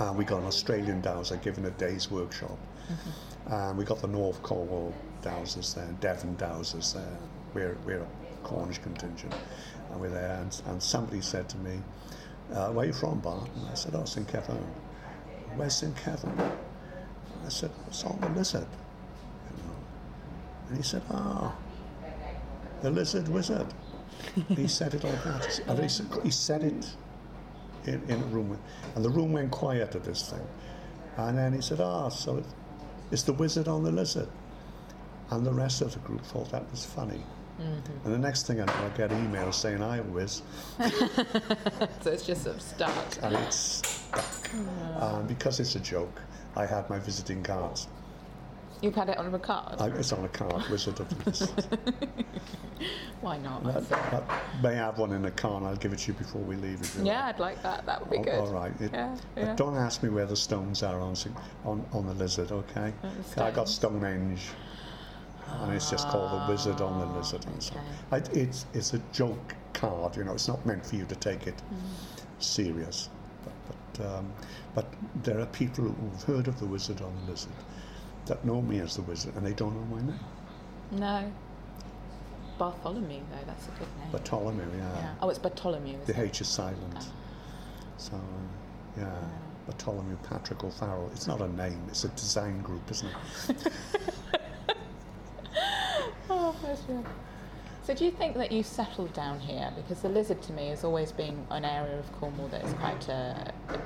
and we got an Australian dowser given a day's workshop. And we got the North Cornwall dowsers there, Devon dowsers there. We're, we're a Cornish contingent, and we're there. And, and somebody said to me, uh, "Where are you from, Bart?" And I said, "Oh, St Keverne." Where's St Keverne? I said, "It's on the lizard." You know. And he said, "Ah, the lizard wizard." He said it like that. And he, said, it in, in a room, and the room went quiet at this thing. And then he said, "Ah, so it, it's the wizard on the lizard." And the rest of the group thought that was funny. And the next thing I know, I get emails saying I whiz, So it's just sort of stuck. and it's stuck. And because it's a joke, I had my visiting cards. You've had it on a card. I, it's on a card, Wizard of the Lizard. Why not? I, I may have one in a car and I'll give it to you before we leave. If you yeah, I'd like that. That would be good. All right. It- Yeah, uh, yeah. Don't ask me where the stones are on on, on the lizard, okay? I got? Stonehenge, and it's just called the Wizard on the Lizard. And so I, it's it's a joke card, you know. It's not meant for you to take it serious. But but, um, but there are people who've heard of the Wizard on the Lizard that know me as the Wizard, and they don't know my name. No. Bartholomew, though, that's a good name. Bartholomew, yeah. yeah. Oh, it's Bartholomew, The it? H is silent. So, uh, yeah, Bartholomew Patrick O'Farrell. It's not a name, it's a design group, isn't it? Oh, that's. So do you think that you settled down here? Because the lizard to me has always been an area of Cornwall that is quite, uh,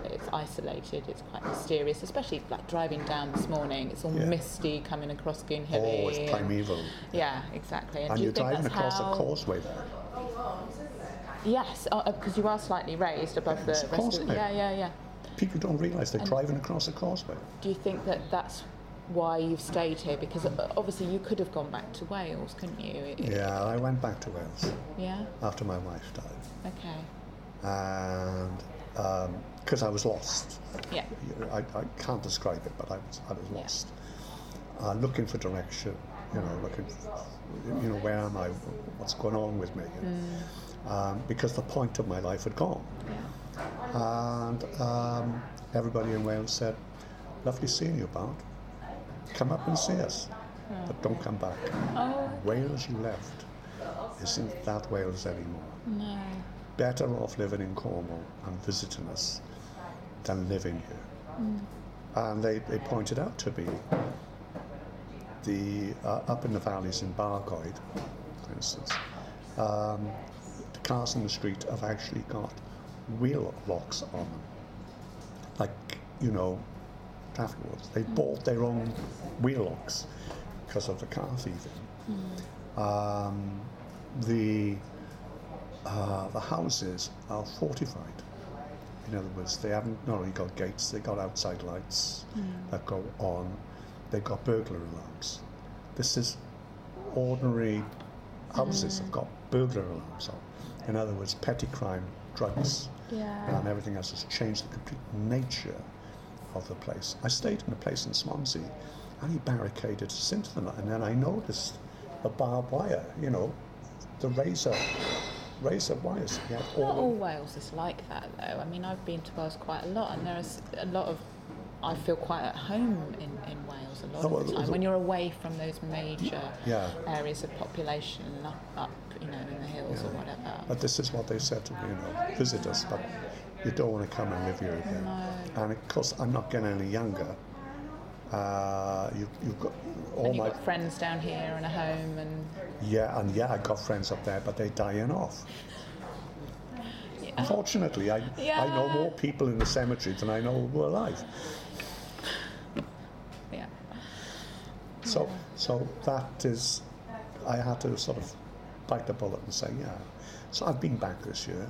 it's isolated, it's quite mysterious, especially like driving down this morning, it's all Yeah. misty coming across Goonhilly. Oh, it's primeval. Yeah, exactly. And, And you you're driving across how... a causeway there. Yes, because you are slightly raised above the It's rest of causeway. Yeah, yeah, yeah. People don't realise they're driving across a causeway. Do you think that that's why you've stayed here? Because obviously you could have gone back to Wales, couldn't you? It- Yeah, I went back to Wales Yeah? after my wife died. Okay. And because I was lost. Yeah. I, I can't describe it, but I was, I was Yeah. lost. Uh, looking for direction, you know, looking, you know, where am I? What's going on with me? Um, because the point of my life had gone. Yeah. And um, everybody in Wales said, lovely seeing you, Bart. Come up and see us, but don't come back. Oh, Wales you left isn't that Wales anymore. no. Better off living in Cornwall and visiting us than living here. And they, they pointed out to me the uh, up in the valleys in Bargoed, for instance, um, the cars in the street have actually got wheel locks on them. Like, you know, rules. They bought their own wheel locks because of the car thieving. Um, the uh, the houses are fortified. In other words, they haven't not only got gates, they got outside lights that go on. They've got burglar alarms. This is ordinary houses have got burglar alarms on. In other words, petty crime, drugs, Yeah. and everything else has changed the complete nature of the place. I stayed in a place in Swansea, and he barricaded us into the night, and then I noticed the barbed wire, you know, the razor, razor wires. All Not all Wales is like that, though. I mean, I've been to Wales quite a lot, and there is a lot of. I feel quite at home in, in Wales a lot Oh, of the time. When you're away from those major Yeah. areas of population, up, up, you know, in the hills or whatever. But this is what they said to me, you know, visitors. but you don't want to come and live here again. And of course, I'm not getting any younger. Uh, you, you've got all and you've my got friends down here and a home, and yeah, and yeah, I got friends up there, but they're dying off. yeah. Unfortunately, I, I know more people in the cemetery than I know who are alive. yeah. So, so that is, I had to sort of bite the bullet and say, yeah. So I've been back this year,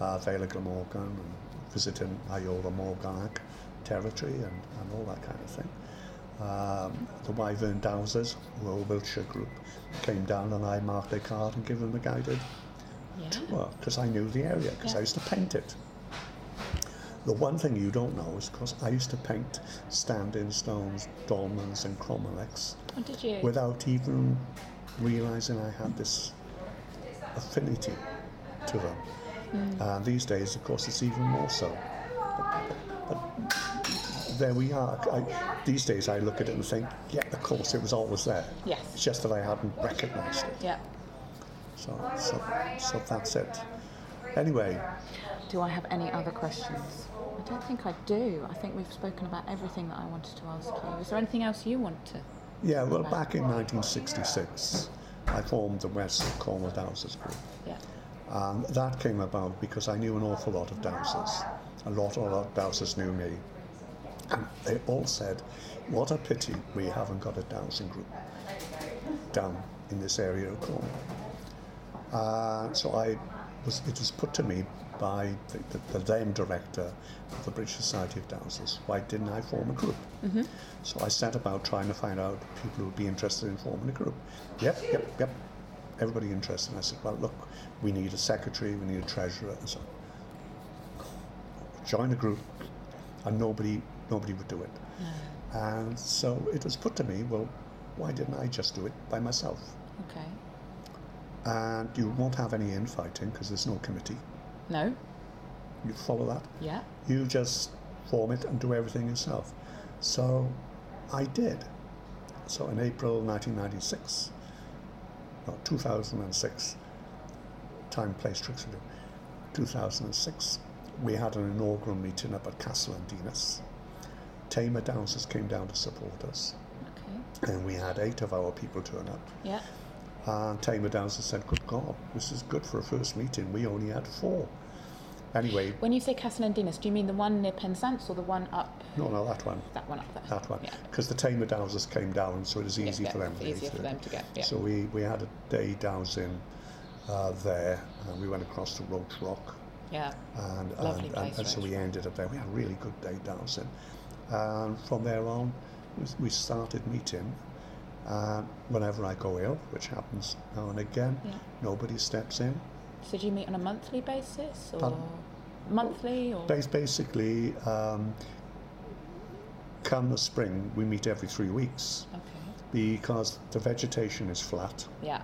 uh, Glamorgan, and visiting Iolo Morganwg territory and, and all that kind of thing. Um, the Wyvern Dowsers, a Wiltshire group, came down and I marked their card and gave them a guided Yeah. tour because I knew the area because Yeah. I used to paint it. The one thing you don't know is because I used to paint stand-in stones, dolmens and cromlechs Oh, without even realizing I had this affinity to them. And these days, of course, it's even more so. But, but there we are. I, these days, I look at it and think, yeah, of course, it was always there. Yes. It's just that I hadn't recognized it. yeah. So, so, so that's it. Anyway, Do I have any other questions? I don't think I do. I think we've spoken about everything that I wanted to ask you. Is there anything else you want to? yeah, well, back in 1966, I formed the West Cornwall Dowsers Group. Yeah. And that came about because I knew an awful lot of dowsers. A lot a lot of dowsers knew me. And they all said, what a pity we haven't got a dowsing group down in this area of Cornwall. Uh, so I was it was put to me by the, the, the then director of the British Society of Dowsers. Why didn't I form a group? Mm-hmm. So I set about trying to find out people who would be interested in forming a group. Yep, yep, yep. Everybody interested. And I said, well, look, we need a secretary, we need a treasurer, and so join a group, and nobody nobody would do it. And so it was put to me, well, why didn't I just do it by myself? Okay. And you won't have any infighting because there's no committee. No. You follow that? Yeah. You just form it and do everything yourself. So I did. So in April 1996, no, 2006, time, place, tricks, we do. 2006, we had an inaugural meeting up at Castle an Dinas. Tamar Dowsers came down to support us, Okay. and we had eight of our people turn up. Yeah. And Tamar Dowsers said, Good God, this is good for a first meeting. We only had four. Anyway, When you say Castle an Dinas, do you mean the one near Penzance or the one up? no, no, that one. That one up there. That one. Yeah. Because the Tamar Dowsers came down, so it was easy yeah, for them to easier get for them to get. Yeah. So we, we had a day dowsing uh, there, and we went across to Roche Rock, yeah. and, Lovely and, and, place, and so we ended up there. We had a really good day dowsing. And from there on, we, started meeting. And whenever I go ill, which happens now and again, Yeah. nobody steps in. So do you meet on a monthly basis or Pardon? monthly or? Bas- Basically, um, come the spring, we meet every three weeks Okay. because the vegetation is flat. Yeah.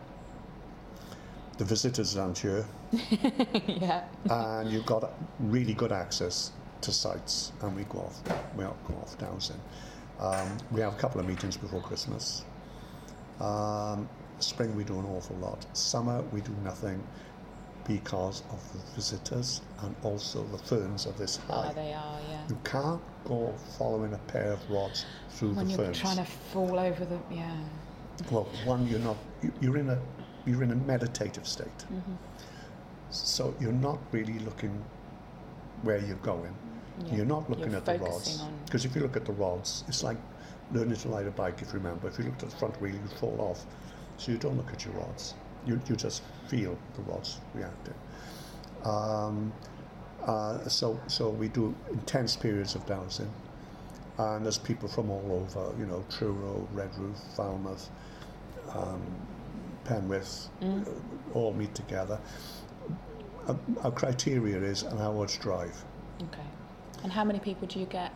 the visitors aren't here, yeah. and you've got really good access to sites, and we go off, we go off dowsing. Um, we have a couple of meetings before Christmas. Um, spring we do an awful lot. Summer we do nothing because of the visitors and also the ferns are this Oh, high. they are. Yeah. You can't go following a pair of rods through When the you're trying to fall over the yeah. Well, one, you're not. you- You're in a you're in a meditative state. Mm-hmm. So you're not really looking where you're going. Yeah. You're not looking You're at the rods. Because if you look at the rods, it's like learning to ride a bike. If you remember, if you looked at the front wheel, you'd fall off. So you don't look at your rods. You you just feel the rods reacting. Um, uh, so so we do intense periods of dowsing. And there's people from all over, you know, Truro, Redruth, Falmouth, um, Penwith, Mm. uh, all meet together. Uh, our criteria is an hour's drive. Okay. And how many people do you get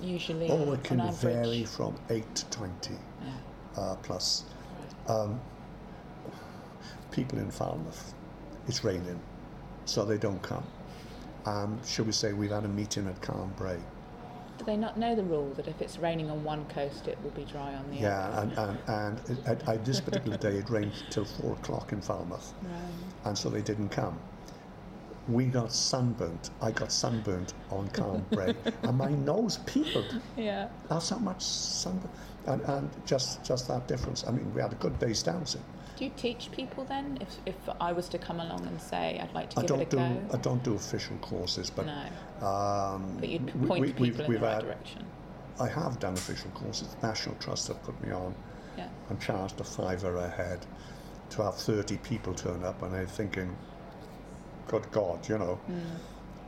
usually Oh, it can vary from 8 to 20 Yeah. uh, plus. Um, people in Falmouth, it's raining, so they don't come. Um, should we say we've had a meeting at Carn Brea? Do they not know the rule that if it's raining on one coast, it will be dry on the other? Yeah, and, and, and it, at, at this particular day it rained till 4 o'clock in Falmouth, Right. and so they didn't come. We got sunburnt. I got sunburnt on Carn Brea, and my nose peeled. Yeah. That's how much sunburn, and, and just just that difference. I mean, we had a good day's dowsing. Do you teach people then? If, if I was to come along and say I'd like to I give don't it a do go, I don't do official courses, but no. um, But you'd point we- people we've, in we've the right had, direction. I have done official courses. National Trust have put me on. Yeah. I'm charged a fiver a head to have 30 people turn up, and I'm thinking, good God, you know.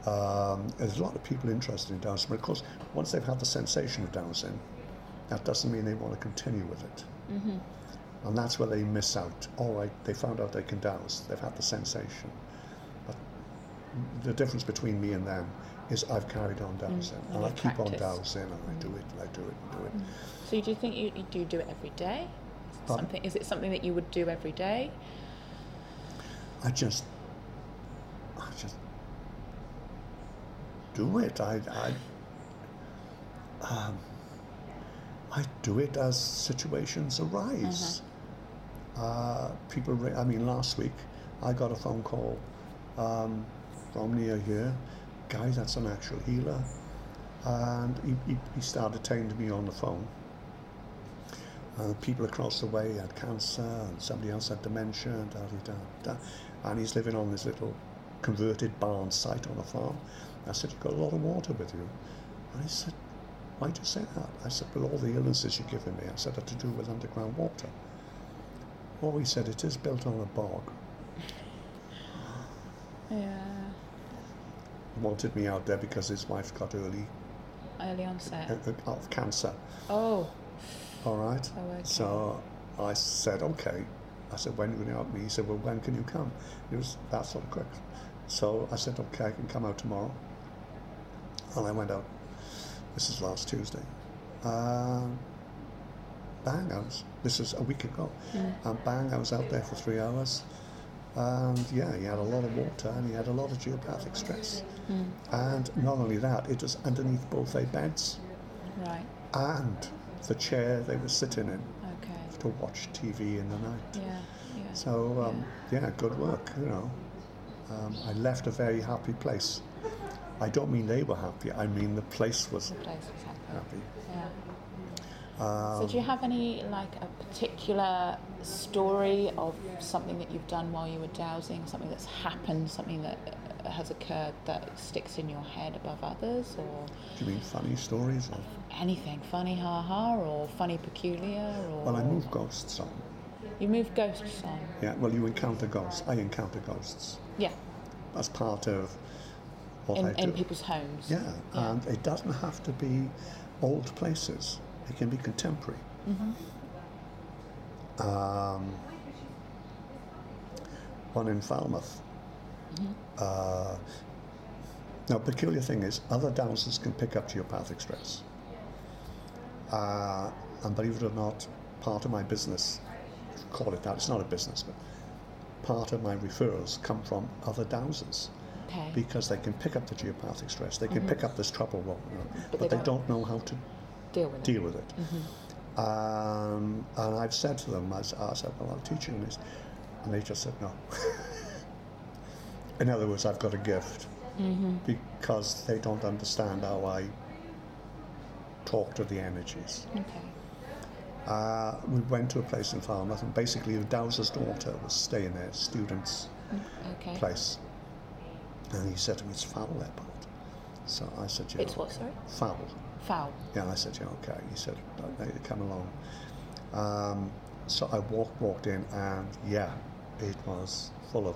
Um, there's a lot of people interested in dowsing, but of course, once they've had the sensation of dowsing, that doesn't mean they want to continue with it. And that's where they miss out. All right, they found out they can dowse, they've had the sensation. But the difference between me and them is I've carried on mm, dowsing, and and I keep on practiced. dowsing, and I do it, and I do it, and do it. Mm. So do you think you, you do do it every day? Is it something? Is it something that you would do every day? I just, I just do it. I, I, um, I do it as situations uh-huh. arise. Uh, people, I mean, last week I got a phone call um, from near here, guy that's an actual healer, and he, he, he started telling me on the phone. And people across the way had cancer, and somebody else had dementia, and da da da. da. And he's living on this little converted barn site on a farm. I said, You've got a lot of water with you. And he said, Why do you say that? I said, Well, all the illnesses you're giving me, I said, are to do with underground water. Oh, he said, It is built on a bog. Yeah. He wanted me out there because his wife got early Early onset. uh, of cancer. Oh. All right. Oh, okay. So I said, okay. I said, when are you going to help me? He said, well, when can you come? It was that sort of quick. So I said, okay, I can come out tomorrow. And I went out. This is last Tuesday. Um, bang, I was, this is a week ago. And bang, I was out there for three hours. And yeah, he had a lot of water and he had a lot of geopathic stress. And not only that, it was underneath both their beds Right. and the chair they were sitting in Okay. to watch TV in the night. Yeah. Yeah. So um, yeah, good work. You know, um, I left a very happy place. I don't mean they were happy. I mean the place was the place was happy. happy. Yeah. Um, So do you have any like a particular story of something that you've done while you were dowsing, something that's happened, something that uh, has occurred that sticks in your head above others, or do you mean funny stories? Or? anything funny, ha ha, or funny, peculiar, or Well, I move ghosts on. you move ghosts on. Yeah. Well, you encounter ghosts. I encounter ghosts. Yeah, That's part of what I in, do. in people's homes. Yeah, and it doesn't have to be old places. It can be contemporary. Um, one in Falmouth. Uh, now, peculiar thing is, other dowsers can pick up geopathic stress. Uh, and believe it or not, part of my business, call it that, it's not a business, but part of my referrals come from other dowsers Okay. because they can pick up the geopathic stress, they can pick up this trouble, well, you know, but, they they, don't- don't know how to Deal with it. deal with it. Um, and I've said to them, I said, well, I'll teach you this. And they just said no. In other words, I've got a gift because they don't understand how I talk to the energies. Okay. Uh, we went to a place in Falmouth, and basically the Dowser's daughter was staying there, students' Okay. place. And he said to me, it's foul Bolt. So I said, yeah. It's what, sorry? Foul. Foul. Yeah, I said, yeah, okay. He said, okay, come along. Um, so I walked, walked in, and yeah, it was full of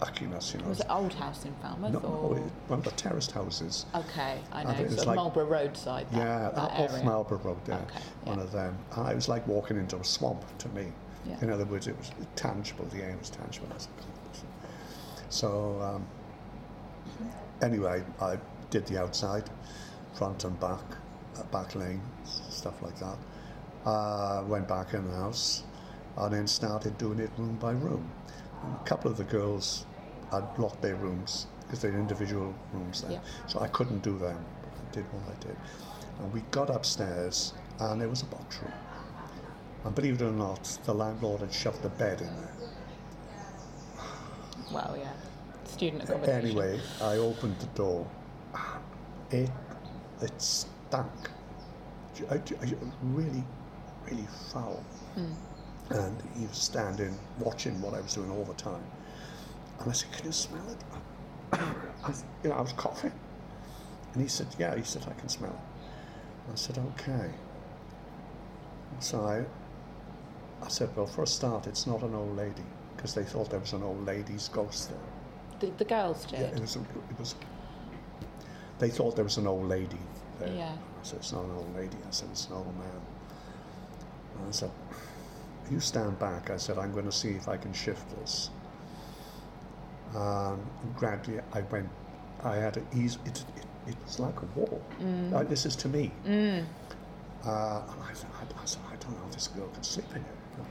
ickiness, you know. Was it Old House in Falmouth? no, or? it, one of the terraced houses. Okay, I know. it's of like- Marlborough Roadside. That, yeah, that off area. Marlborough Road, yeah, Okay, one of them. And it was like walking into a swamp to me. Yeah. In other words, it was tangible. The air was tangible. I said, "God." So um, anyway, I did the outside, front and back, uh, back lane, stuff like that. Uh, went back in the house, and then started doing it room by room. And a couple of the girls had locked their rooms because they're individual rooms there, Yeah. so I couldn't do them. But I did what I did, and we got upstairs, and there was a box room. And believe it or not, the landlord had shoved a bed in there. Well, yeah. Student accommodation. Anyway, I opened the door. It it stank. I- uh, ju- uh, Really, really foul. Hmm. And he was standing watching what I was doing all the time. And I said, "Can you smell it?" I, you know, I was coughing. And he said, "Yeah." He said, "I can smell it." I said, "Okay." So I, I said, "Well, for a start, it's not an old lady." Because they thought there was an old lady's ghost there. The, the girls did. Yeah, it was. A, it was. They thought there was an old lady there. Yeah. I said, "It's not an old lady." I said, "It's an old man." And I said, "You stand back." I said, "I'm going to see if I can shift this." Um, and gradually, I went. I had to ease. It, it, it was like a wall. Like, this is to me. Uh, and I, said, I, I said, I don't know if this girl can sleep in here.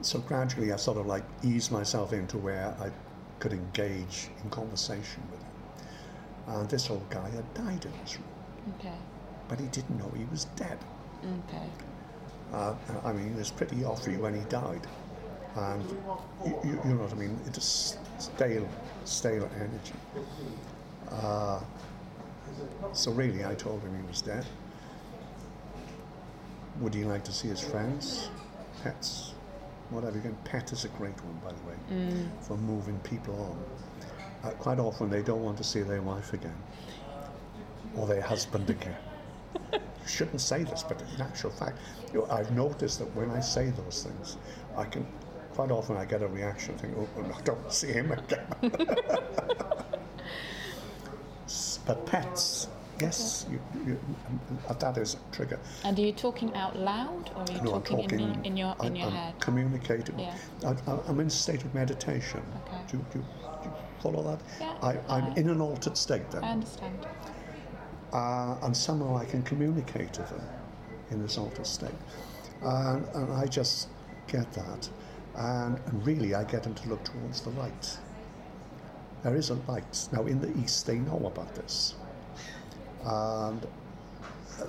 So gradually, I sort of like eased myself into where I could engage in conversation with him. And this old guy had died in his room, Okay. but he didn't know he was dead. Okay. Uh, I mean, he was pretty offy when he died. And you, you, you know what I mean? It is stale, stale energy. Uh, so really, I told him he was dead. Would he like to see his friends, pets, whatever? Again, pet is a great one, by the way, for moving people on. Uh, quite often, they don't want to see their wife again or their husband again. You shouldn't say this, but in actual fact, you know, I've noticed that when I say those things, I can quite often I get a reaction, I think, oh, I don't see him again. But pets, yes, you, you, uh, that is a trigger. And are you talking out loud or are you No, talking, talking. in, your, in your, in I'm, your I'm head? communicating. Yeah. I, I, I'm in a state of meditation. Okay. Do, do, you- do you follow that? Yeah, I, I'm in an altered state then. I understand. uh, and somehow I can communicate to them in this altered state. And, and I just get that. And, and really, I get them to look towards the light. There is a light. Now, in the East, they know about this. And uh,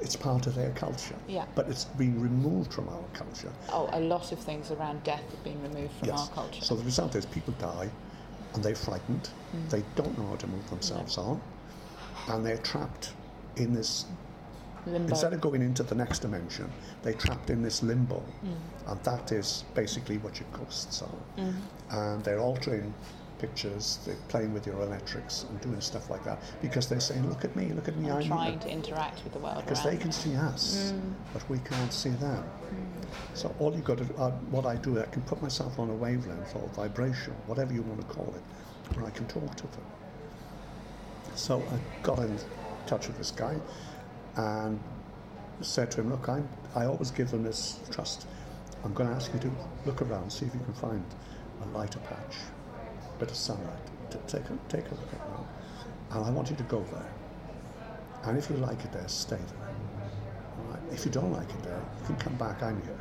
it's part of their culture. Yeah. But it's been removed from our culture. Oh, a lot of things around death have been removed from our culture. So the result is people die and they're frightened. Mm. They don't know how to move themselves on. And they're trapped in this Limbo. Instead of going into the next dimension, they're trapped in this limbo. Mm. And that is basically what your ghosts are. Mm-hmm. And they're altering pictures, they're playing with your electrics and doing stuff like that because they're saying, look at me, look at me, and I'm trying to interact with the world because they can see us, Mm. but we can't see them. So all you've got to, uh, what I do, I can put myself on a wavelength or vibration, whatever you want to call it, where I can talk to them. So I got in touch with this guy and said to him, look, I'm, I always give them this trust. I'm going to ask you to look around, see if you can find a lighter patch, bit of sunlight. Take, a, take a look at it. And I want you to go there. And if you like it there, stay there. Right? If you don't like it there, you can come back, I'm here.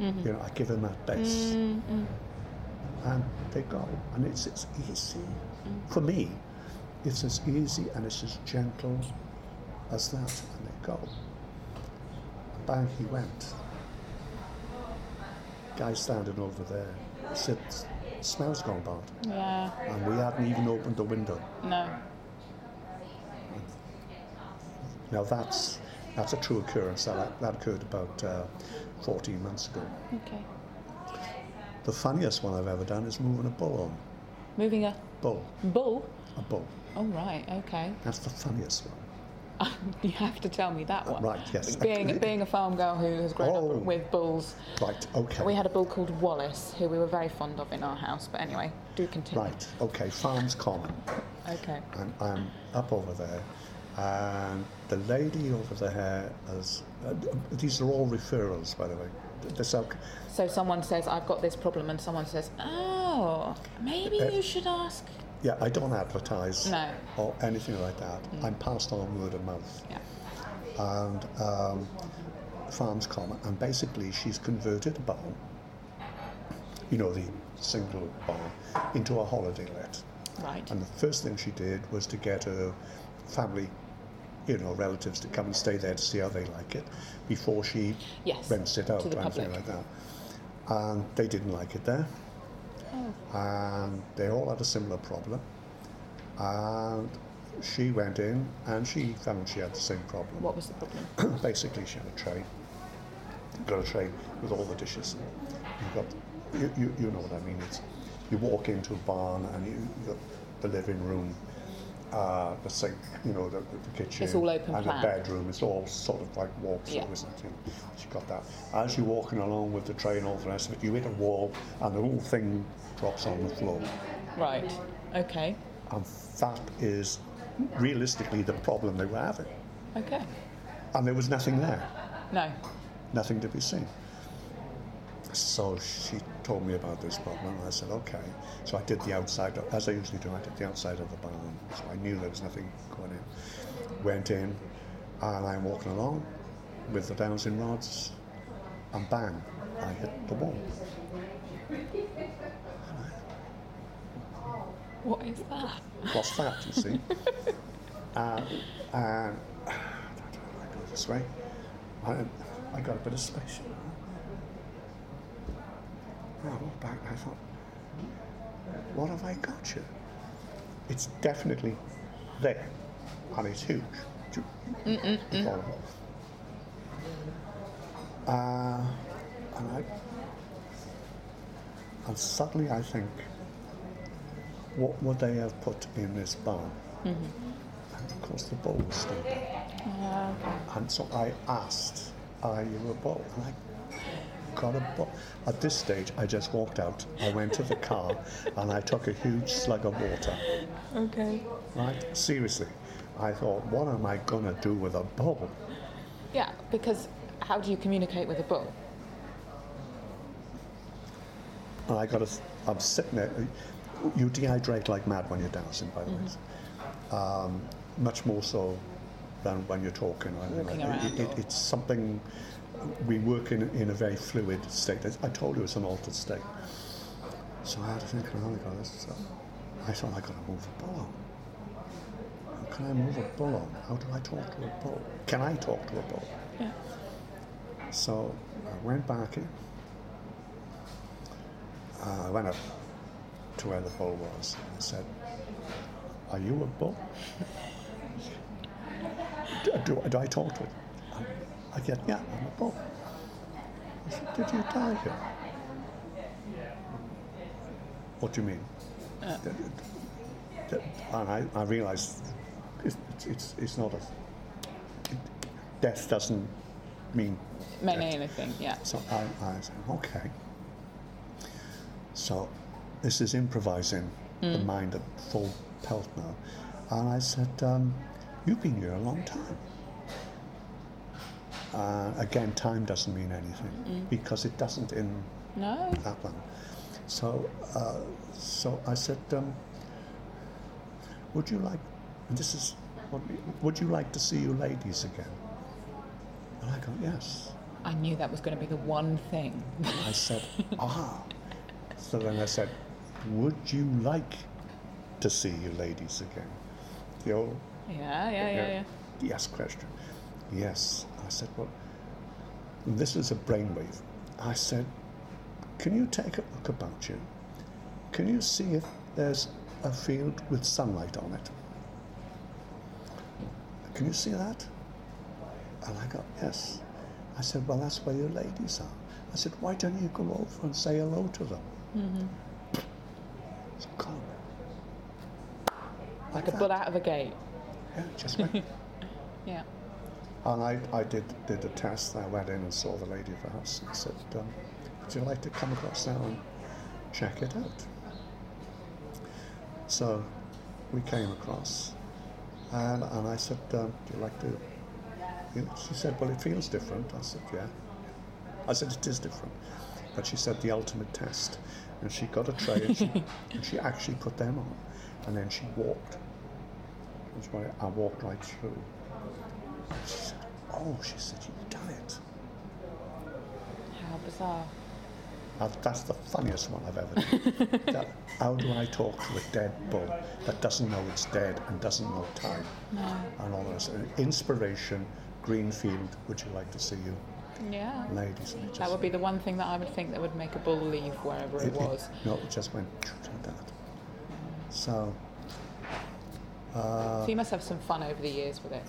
Mm-hmm. You know, I give them that base. Mm-hmm. And they go. And it's, it's easy. Mm-hmm. For me, it's as easy and it's as gentle as that. And they go. Bang, he went. Guy standing over there. He said, smells gone bad. Yeah. And we hadn't even opened the window. No. Now that's that's a true occurrence. That, that occurred about uh, 14 months ago. Okay. The funniest one I've ever done is moving a bull on. Moving a Bull. bull. A bull. Oh right. Okay. That's the funniest one. you have to tell me that one. right, yes. Being being a farm girl who has grown Oh. up with bulls, Right, okay. we had a bull called Wallace who we were very fond of in our house. But anyway, do continue. Right, okay. Farms Common. Okay. And I'm up over there. And the lady over there has. Uh, these are all referrals, by the way. So someone says I've got this problem, and someone says, "Oh, maybe Uh, you should ask." Yeah, I don't advertise No. or anything like that. I'm passed on word of mouth. Yeah. and um, Farms Common, and basically she's converted a barn, you know, the single barn, into a holiday let. Right. And the first thing she did was to get her family, you know, relatives to come and stay there to see how they like it before she Yes, rents it out or anything like that. And they didn't like it there. Oh. And they all had a similar problem. And she went in and she found she had the same problem What was the problem? basically she had a tray. Got a tray with all the dishes. You've got, you, you, you know what I mean. It's, you walk into a barn and you, you've got the living room, uh, the sink, you know, the, the kitchen. It's all open And plan. the bedroom. It's all sort of like walk through, Yeah. isn't it? She got that. As you're walking along with the tray and all the rest of it, you hit a wall and the whole thing drops on the floor. Right. Okay. And that is realistically the problem they were having. Okay. And there was nothing there. No. nothing to be seen. So she told me about this problem, and I said, okay. So I did the outside, as I usually do, I did the outside of the barn. So I knew there was nothing going in. Went in, and I'm walking along with the dowsing rods, and bang, I hit the wall. What is that? What's that, you see? uh, and I go this way. I, I got a bit of space. I walked back and I thought, what have I got here? It's definitely there, and it's huge. Do you- you? Uh, and I, and suddenly I think, what would they have put in this barn? And of course, the bowl was still there. Okay. And so I asked, Are you a bowl?" And I got a bull. At this stage, I just walked out. I went to the car and I took a huge slug of water. Okay. Right? Seriously. I thought, what am I going to do with a bull? Yeah, because how do you communicate with a bull? And I got a, I'm sitting there. You dehydrate like mad when you're dowsing, by the way. Um, much more so than when you're talking. Walking like around It, it, it's something, we work in, in a very fluid state. I told you it's an altered state. So I had to think, oh my God, this is, I thought I got to move a bull on. How can I move a bull on? How do I talk to a bull? Can I talk to a bull? Yeah. So I went back in. Uh, I went up to where the bull was and I said, Are you a bull? do, do, do I talk to it? I, get, Yeah, I'm a bull. I said, Did you die here? What do you mean? That- and I, I realized it's, it's, it's not a. It, death doesn't mean Mean death. anything, yeah. So I, I said, okay. So this is improvising the mind at full pelt now. And I said, um, you've been here a long time. Uh, again, time doesn't mean anything because it doesn't in No? that one. So, uh, so I said, um, would you like, and this is, would you like to see you ladies again? And I go, yes. I knew that was going to be the one thing. I said, ah. So then I said, would you like to see you ladies again? The old yeah, yeah, yeah, yeah. yes question. Yes. I said, well, this is a brainwave. I said, can you take a look about you? Can you see if there's a field with sunlight on it? Can you see that? And I go, yes. I said, well, that's where your ladies are. I said, why don't you go over and say hello to them? Mm-hmm. It's gone. Like a that. bull out of a gate. Yeah, just went. Yeah. And I, I did, did a test. I went in and saw the lady of the house and said, um, Would you like to come across now and check it out? So we came across, and, and I said, um, Do you like to? You know, she said, Well, it feels different. I said, Yeah. I said, It is different. But she said, The ultimate test. And she got a tray and she, and she actually put them on. And then she walked. That's why I walked right through. She said, Oh, she said, You've done it. How bizarre. Uh, that's the funniest one I've ever done. That- how do I talk to a dead bull that doesn't know it's dead and doesn't know time? No. And all this. Uh, Inspiration, Greenfield, would you like to see you Yeah. ladies? And it That would be the one thing that I would think that would make a bull leave wherever it, was. no, it just went like that. So, so you must have some fun over the years with it.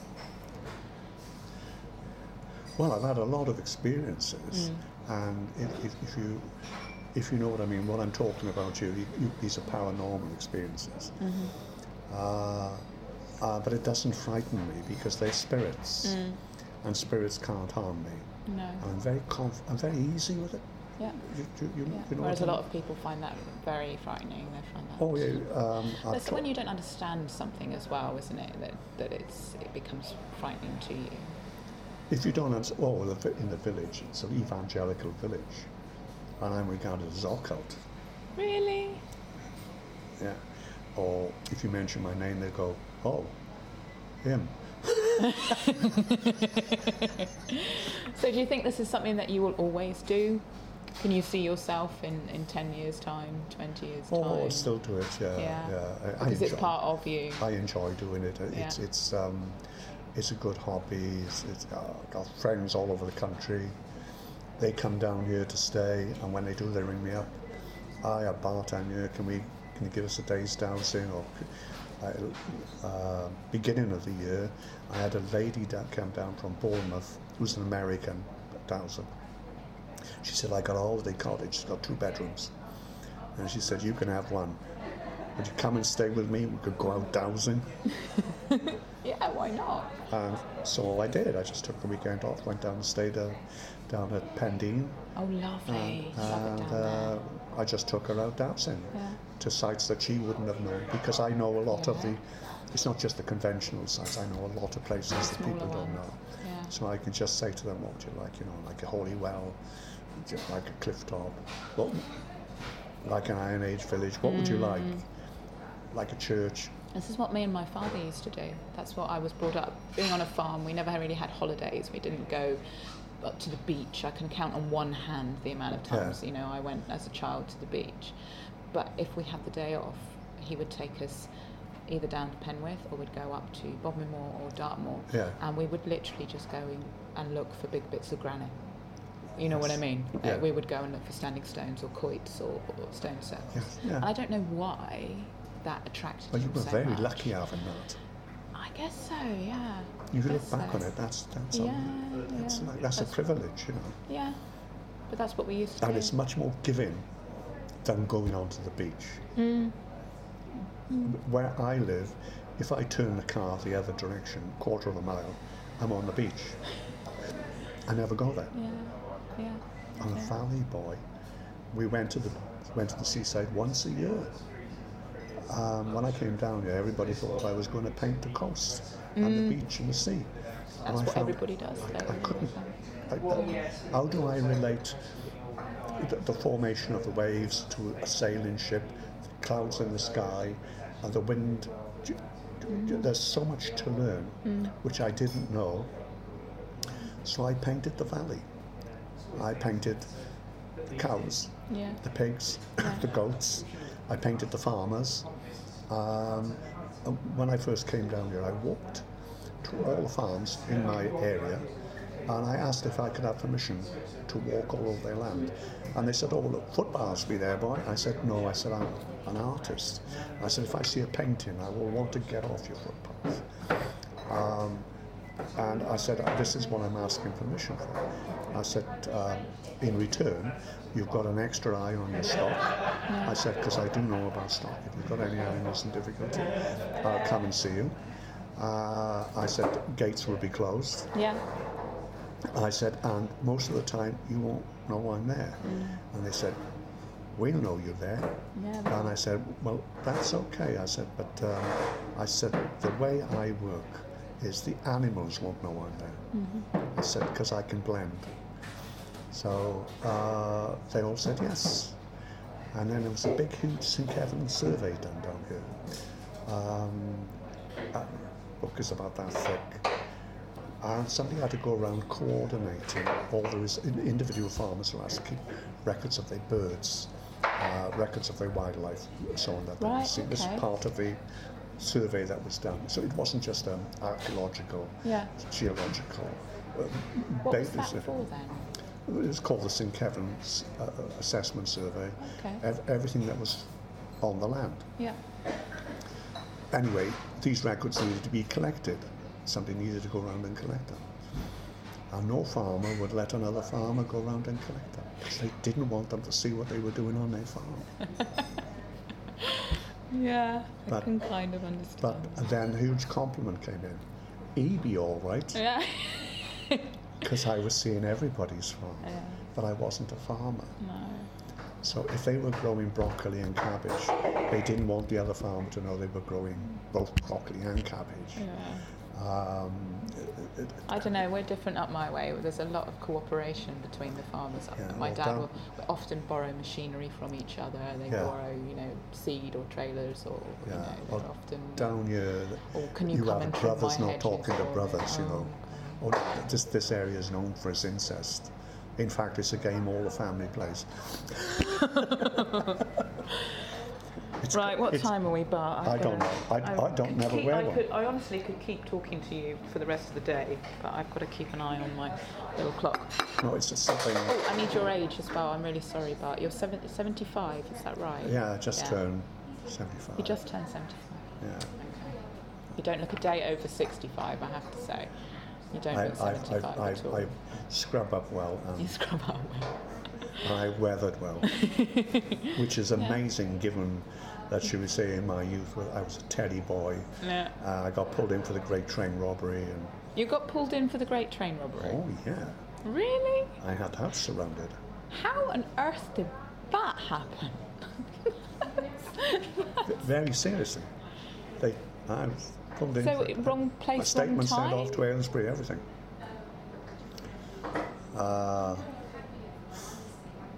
Well, I've had a lot of experiences, and if, if, if you if you know what I mean, what I'm talking about here, you, you, these are paranormal experiences. Uh, uh, but it doesn't frighten me because they're spirits, and spirits can't harm me. No. And I'm very conf- I'm very easy with it. Yeah. You, you, you, yeah. you know Whereas a lot of people find that very frightening. They find that. Oh yeah. Um, I've when you don't understand something as well, isn't it? That that it's it becomes frightening to you. If you don't understand, oh, the in the village, it's an evangelical village, and I'm regarded as occult. Really? Yeah. Or if you mention my name, they go, oh, him. So do you think this is something that you will always do? Can you see yourself in, in 10 years' time, 20 years' Oh, time? I'll still do it. Yeah. Yeah. Yeah. I, I because it's enjoy- part of you. I enjoy doing it. It's Yeah. it's um, it's a good hobby. It's, it's uh, got friends all over the country. They come down here to stay, and when they do, they ring me up. Hi, a bartender here. Can we? Can you give us a day's dowsing? Or I, uh, beginning of the year, I had a lady that came down from Bournemouth, who's an American dowser. She said, I got a holiday cottage. It's got two bedrooms. And she said, you can have one. Would you come and stay with me? We could go out dowsing. Yeah, why not? And so I did. I just took the weekend off, went down and stayed uh, down at Pendeen. Oh, lovely. Love and down uh, I just took her out dowsing Yeah. to sites that she wouldn't have known because I know a lot of the. It's not just the conventional sites. I know a lot of places that people Smaller don't know. Yeah. So I can just say to them, "What would you like? You know, like a holy well, just like a cliff top, what, like an Iron Age village. What would you like? Like a church? This is what me and my father used to do. That's what I was brought up. Being on a farm, we never really had holidays. We didn't go up to the beach. I can count on one hand the amount of Yeah. times, you know, I went as a child to the beach. But if we had the day off, he would take us either down to Penwith or we'd go up to Bodmin Moor or Dartmoor. Yeah. And we would literally just go in and look for big bits of granite. You know what I Yes. mean? Uh, Yeah. we would go and look for standing stones or quoits or, or stone circles. Yes, yeah. And I don't know why that attracted Well, you were so very much. lucky having that. I guess so, yeah. You I look back so. on it. That's that's Yeah, a, that's, yeah. like, that's, a privilege, you know. Yeah, but that's what we used to And do. it's much more giving than going onto the beach. Mm. Where I live, if I turn the car the other direction, quarter of a mile, I'm on the beach. I never go there. Yeah, yeah. I'm a valley boy. We went to the went to the seaside once a year. Um, when I came down here, everybody thought I was going to paint the coast and the beach and the sea. That's what found everybody does. I. I couldn't. I, I- how do I relate the, the formation of the waves to a sailing ship, the clouds in the sky, and the wind? There's so much to learn, which I didn't know. So I painted the valley. I painted the cows, Yeah. the pigs, the goats. I painted the farmers. Um, when I first came down here, I walked to all the farms in my area and I asked if I could have permission to walk all over their land. And they said, Oh, look, footpaths be there, boy. I said, No, I said, I'm an artist. I said, If I see a painting, I will want to get off your footpath. Um, and I said, this is what I'm asking permission for. I said, um, in return, you've got an extra eye on your stock. I said, because I do know about stock. If you've got any animals in difficulty, I'll come and see you. Uh, I said, gates will be closed. Yeah. I said, and most of the time you won't know I'm there. And they said, we'll know you're there. Yeah. And I said, well, that's okay. I said, but um, I said, the way I work is the animals won't know I'm there. I said, because I can blend. So uh, they all said yes. And then there was a big, huge St. Keverne survey done down here. Um, uh, book is about that thick. And somebody had to go around coordinating all in- individual farmers who has to keep records of their birds, uh, records of their wildlife, so on that they Right, would see. This is part of the survey that was done. So it wasn't just um, archaeological, Yeah. geological. Uh, What was basis. that for then? It was called the St. Keverne uh, Assessment Survey. Okay. Ev- everything that was on the land. Yeah. Anyway, these records needed to be collected. Somebody needed to go around and collect them. And no farmer would let another farmer go around and collect them because they didn't want them to see what they were doing on their farm. Yeah. but, I can kind of understand. But then a huge compliment came in. He be all right yeah. because I was seeing everybody's farm, Yeah. but I wasn't a farmer. No. So if they were growing broccoli and cabbage, they didn't want the other farmer to know they were growing both broccoli and cabbage. Yeah. Um, it- it- I don't know. We're different up my way. There's a lot of cooperation between the farmers. Yeah, my well, dad down- will often borrow machinery from each other. They Yeah. borrow, you know, seed or trailers, or you know, well, often. down here, Or can you you come have brothers not talking to brothers, you Oh, know. Or this, this area is known for its incest. In fact, it's a game all the family plays. Right, what time are we, Bart? I don't know. I- I don't never keep- wear I one. Could, I honestly could keep talking to you for the rest of the day, but I've got to keep an eye on my little clock. No, it's just something. Oh, I need your age as well. I'm really sorry, Bart. You're seven, 75, is that right? Yeah, just Yeah. turned 75. You just turned 75. Yeah. Okay. You don't look a day over 65, I have to say. You don't I, look 75 I, at all. I, I scrub up well You scrub out well. I weathered well, which is amazing given that she would say in my youth, I was a teddy boy. Yeah. Uh, I got pulled in for the Great Train robbery, and You got pulled in for the Great Train robbery. oh yeah, Really? I had that surrounded. How on earth did that happen? Very seriously, they I was pulled in. So wrong place, wrong statement sent time. off to Aylesbury, everything. Uh,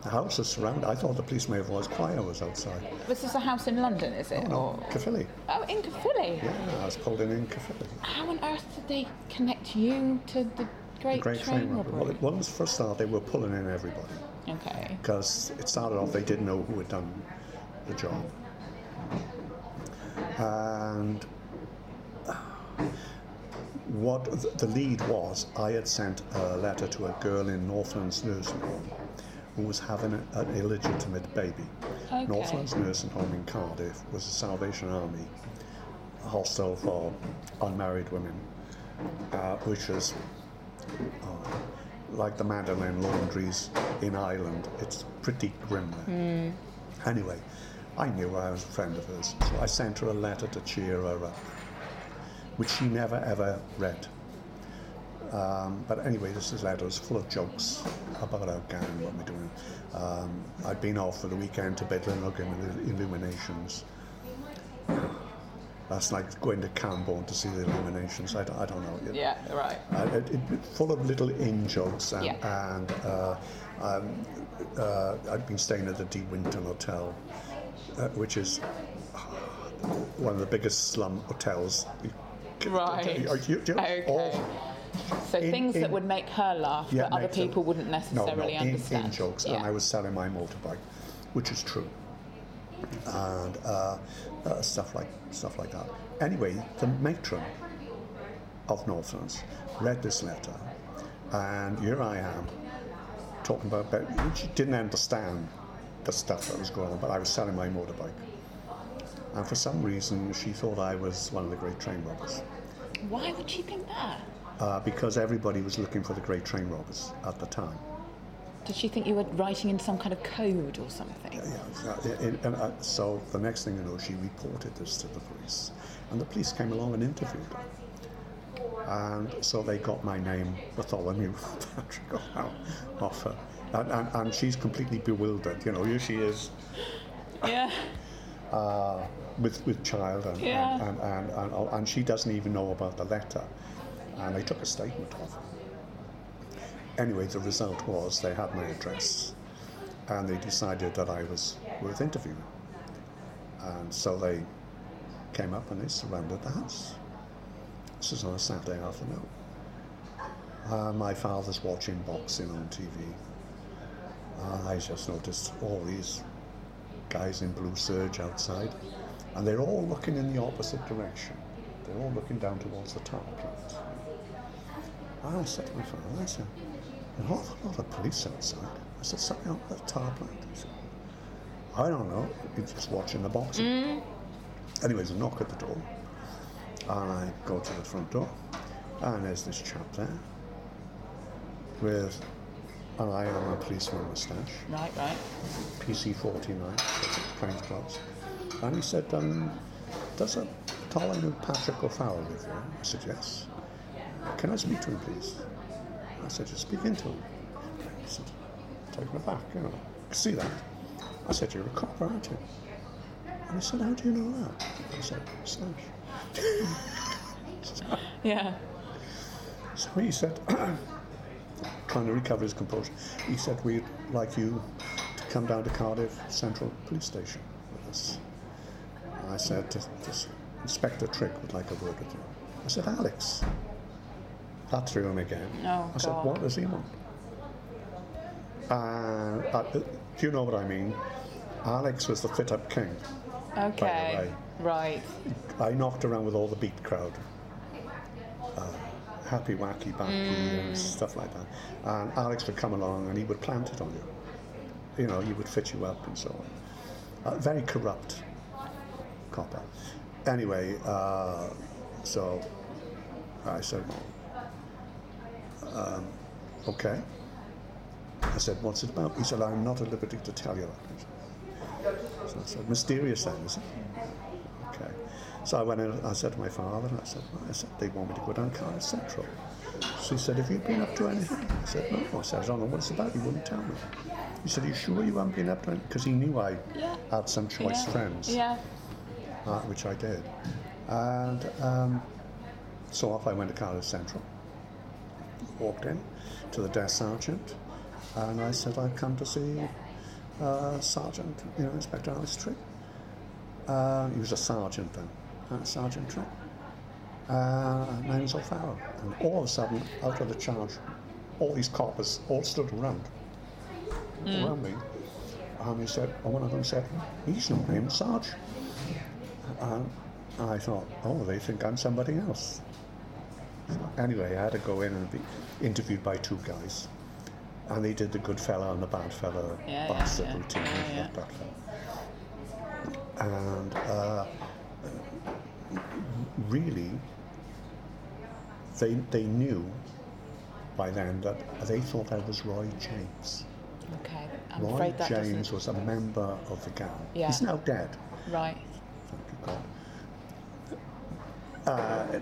the house is surrounded. I thought the police may have was choir was outside. This is a house in London, is it? Oh, no, Or Caerphilly. oh, in Caerphilly. Yeah, I was pulled in in Caerphilly. How on earth did they connect you to the Great, Great Train, train robbery. Well, it was first start they were pulling in everybody Okay. because it started off they didn't know who had done the job, and what the lead was, I had sent a letter to a girl in Northlands nursing home who was having a, an illegitimate baby. Okay. Northlands nursing home in Cardiff was a Salvation Army hostel for unmarried women, uh, which is uh, like the Magdalene laundries in Ireland. It's pretty grim there. Anyway, I knew I was a friend of hers, so I sent her a letter to cheer her up, which she never ever read. Um, but anyway, this is letter was full of jokes about our gang, and what we're doing. Um, I'd been off for the weekend to Bedlinog and the Illuminations. That's like going to Camborne to see the Illuminations. I, don't- I don't know. Yeah, right. Uh, it, it, full of little in jokes and, Yeah. and uh, um, uh, I'd been staying at the De Winton Hotel, uh, which is one of the biggest slum hotels. Right. You- you- you- Okay. all- So in- things that would make her laugh, yeah, but other make them- people wouldn't no, necessarily no, in, understand. in jokes, Yeah. and I was selling my motorbike, which is true, and uh, uh, stuff like stuff like that. Anyway, the matron of Northlands read this letter, and here I am talking about. about she didn't understand the stuff that was going on, but I was selling my motorbike, and for some reason she thought I was one of the great train robbers. Why would she think that? Uh, because everybody was looking for the great train robbers at the time. Did she think you were writing in some kind of code or something? Yeah, so, and, and, uh, so the next thing you know, she reported this to the police, and the police came along and interviewed her. And so they got my name, Bartholomew Patrick, off her. And, and, and she's completely bewildered, you know, here she is Yeah. uh, with, with child, and, Yeah. and, and, and, and, and she doesn't even know about the letter. And they took a statement of her. Anyway, the result was they had my address and they decided that I was worth interviewing. And so they came up and they surrounded the house. This was on a Saturday afternoon. Uh, my father's watching boxing on TV. Uh, I just noticed all these guys in blue serge outside, and they're all looking in the opposite direction. They're all looking down towards the tar plant. I said to my father, I said, there's an awful lot of police outside. I said, something on the tar plant. He said, I don't know. He's just watching the box. boxing. Mm. Anyways, a knock at the door. And I go to the front door. And there's this chap there with an eye on a policeman moustache. Right, right. PC 49, plain clothes. And he said, um, does a Bartholomew Patrick O'Farrell live here? I said, yes. Can I speak to him, please? I said, just speak into him. He said, taken aback, you know. See that? I said, you're a cop, aren't you? And he said, how do you know that? I said, Slash. Yeah. So he said, trying to recover his composure, he said, we'd like you to come down to Cardiff Central Police Station with us. And I said, to Inspector Trick would like a word with you. I said, Alex. That threw him again. Oh, I said, God. what does he want? And uh, do you know what I mean? Alex was the fit-up king. Okay. Right. I knocked around with all the beat crowd. Uh, happy, wacky, backy, and stuff like that. And Alex would come along and he would plant it on you. You know, he would fit you up and so on. Uh, very corrupt copper. Anyway, uh, so I said, um, okay. I said, what's it about? He said, I'm not at liberty to tell you that. So I said, mysterious then, is it? So I went in, I said to my father, I said, I said, they want me to go down Cardiff Central. So he said, have you been up to anything? I said, no. I said, I don't know what it's about. He wouldn't tell me. He said, are you sure you haven't been up to anything? Because he knew I Yeah. had some choice yeah. friends, Yeah. uh, which I did. And um, so off I went to Cardiff Central, walked in to the desk sergeant, and I said, I've come to see uh, Sergeant, you know, Inspector Alex. Uh, he was a sergeant then, uh, Sergeant Tripp. Uh, name's O'Farrell. And all of a sudden, out of the charge, all these coppers all stood around, around me. And he said, and one of them said, he's not named Sarge. And I thought, oh, they think I'm somebody else. Anyway, I had to go in and be interviewed by two guys. And they did the good fella and the bad fella Yeah, yeah, yeah. routine. Yeah, yeah. And uh, really, they, they knew by then that they thought I was Roy James. Okay. I'm Roy afraid that James doesn't. was a member of the gang. Yeah. He's now dead. Right. Thank you, God. Uh,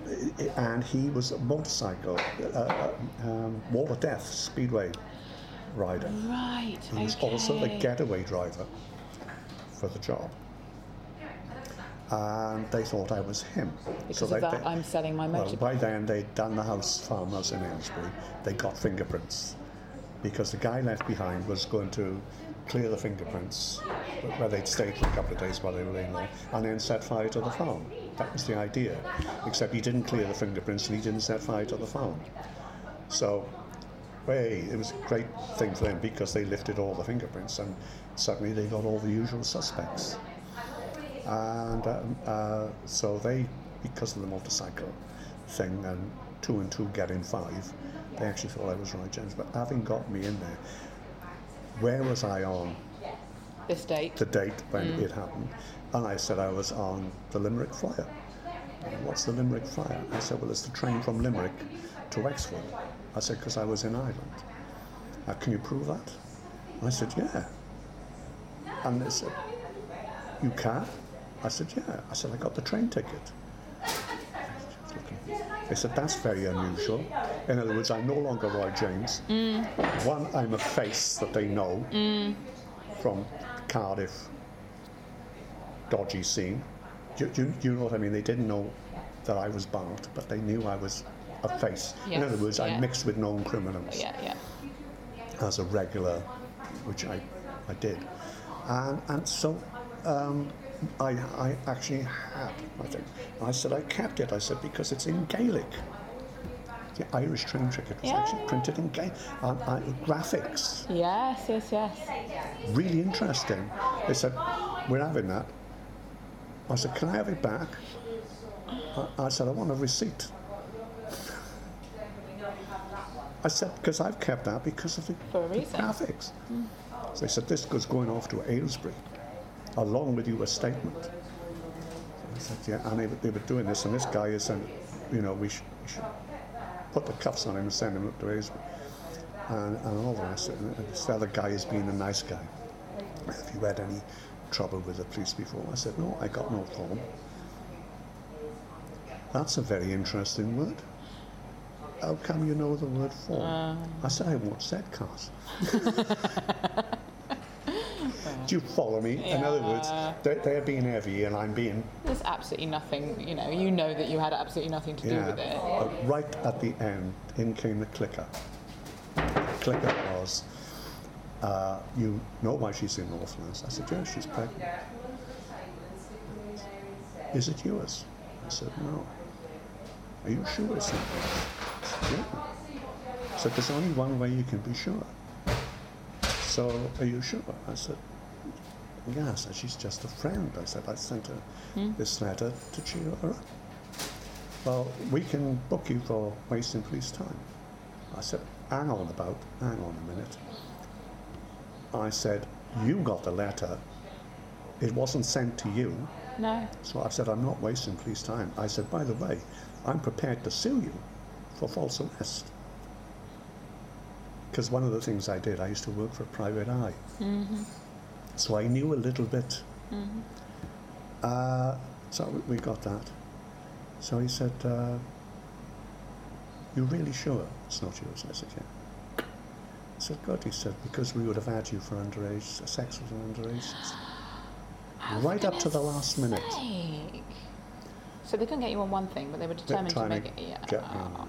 and he was a motorcycle, uh, uh, um, Wall of Death Speedway rider. Right. He was okay. also the getaway driver for the job. And they thought I was him. Because they, of that, they- I'm selling my well, motorbike. by then they'd done the house farmhouse in Aylesbury. They got fingerprints because the guy left behind was going to clear the fingerprints where they'd stayed for a couple of days while they were laying low and then set fire to the farm. That was the idea. Except he didn't clear the fingerprints and he didn't set fire to the farm. So, hey, it was a great thing for them because they lifted all the fingerprints and suddenly they got all the usual suspects. And um, uh, so they, because of the motorcycle thing and two and two getting five, they actually thought I was Roy, James. But having got me in there, where was I on This date. the date when it happened? And I said I was on the Limerick Flyer. And What's the Limerick Flyer? I said, well, it's the train from Limerick to Wexford. I said, because I was in Ireland. Uh, can you prove that? And I said, yeah. And they said, you can? I said, yeah. I said, I got the train ticket. They said, that's very unusual. In other words, I'm no longer Roy James. One, I'm a face that they know from Cardiff dodgy scene. Do, do, do you know what I mean? They didn't know that I was Bart, but they knew I was a face. In other words, I yeah. mixed with known criminals Yeah, yeah. as a regular, which I, I did. And, and so um, I, I actually had, I think, I said I kept it. I said, because it's in Gaelic. The Irish train ticket was Yeah. actually printed in Gaelic. Um, uh, and I, graphics, Yes, yes, yes. really interesting. They said, we're having that. I said, can I have it back? I, I said, I want a receipt. I said, because I've kept that because of the, the graphics. So they said, this was going off to Aylesbury, along with you a statement. So I said, yeah, and they, were- they were doing this, and this guy is saying, you know, we, sh- we should put the cuffs on him and send him up to Aylesbury. And, and all the rest. And this other guy is being a nice guy. Have you had any trouble with the police before? I said, no, I got no form. That's a very interesting word. How come you know the word form? I said, I won't said cars. Do you follow me? In other words, they're, they're being heavy and I'm being, There's absolutely nothing, you know, you know that you had absolutely nothing to do yeah. with it. But right at the end, in came the clicker. The clicker was, uh, you know why she's in Northlands? I said, yeah, she's pregnant. Is it yours? I said, no. Are you sure it's not yours? Yeah. Said, there's only one way you can be sure. So, are you sure? I said, yes. And she's just a friend. I said, I sent her hmm? this letter to cheer her up. Well, we can book you for wasting police time. I said, hang on about, hang on a minute. I said, you got the letter. It wasn't sent to you. No. So I said, I'm not wasting police time. I said, by the way, I'm prepared to sue you for false arrest. Because one of the things I did, I used to work for a private eye. Mm-hmm. So I knew a little bit. Uh, so we- got that. So he said, uh, "You really sure it's not yours?" I said, "Yeah." I said, "Good." He said, "Because we would have had you for underage sex with an underage." Right up to the last minute. Sake. So they couldn't get you on one thing, but they were determined to make it. Yeah. get that.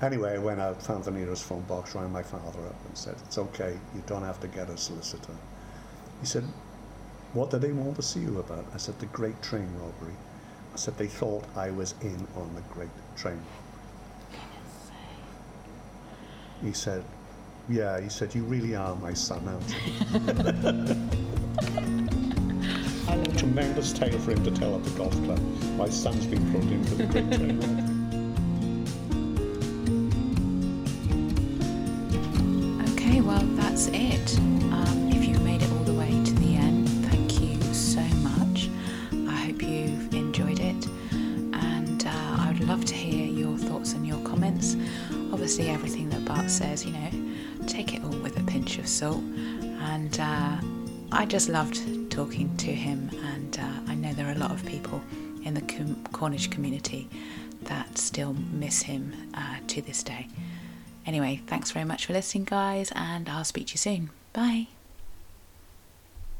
Anyway, I went out, found the nearest phone box, rang my father up and said, It's okay, you don't have to get a solicitor. He said, What did they want to see you about? I said, The Great Train Robbery. I said, They thought I was in on the Great Train Robbery. He said, Yeah, he said, You really are my son, aren't you? and a tremendous tale for him to tell at the golf club. My son's been brought in for the Great Train Robbery. Okay, well, that's it. Um, says, you know, take it all with a pinch of salt. And uh, I just loved talking to him, and uh, I know there are a lot of people in the Cornish community that still miss him uh, to this day. Anyway, thanks very much for listening, guys, and I'll speak to you soon. Bye.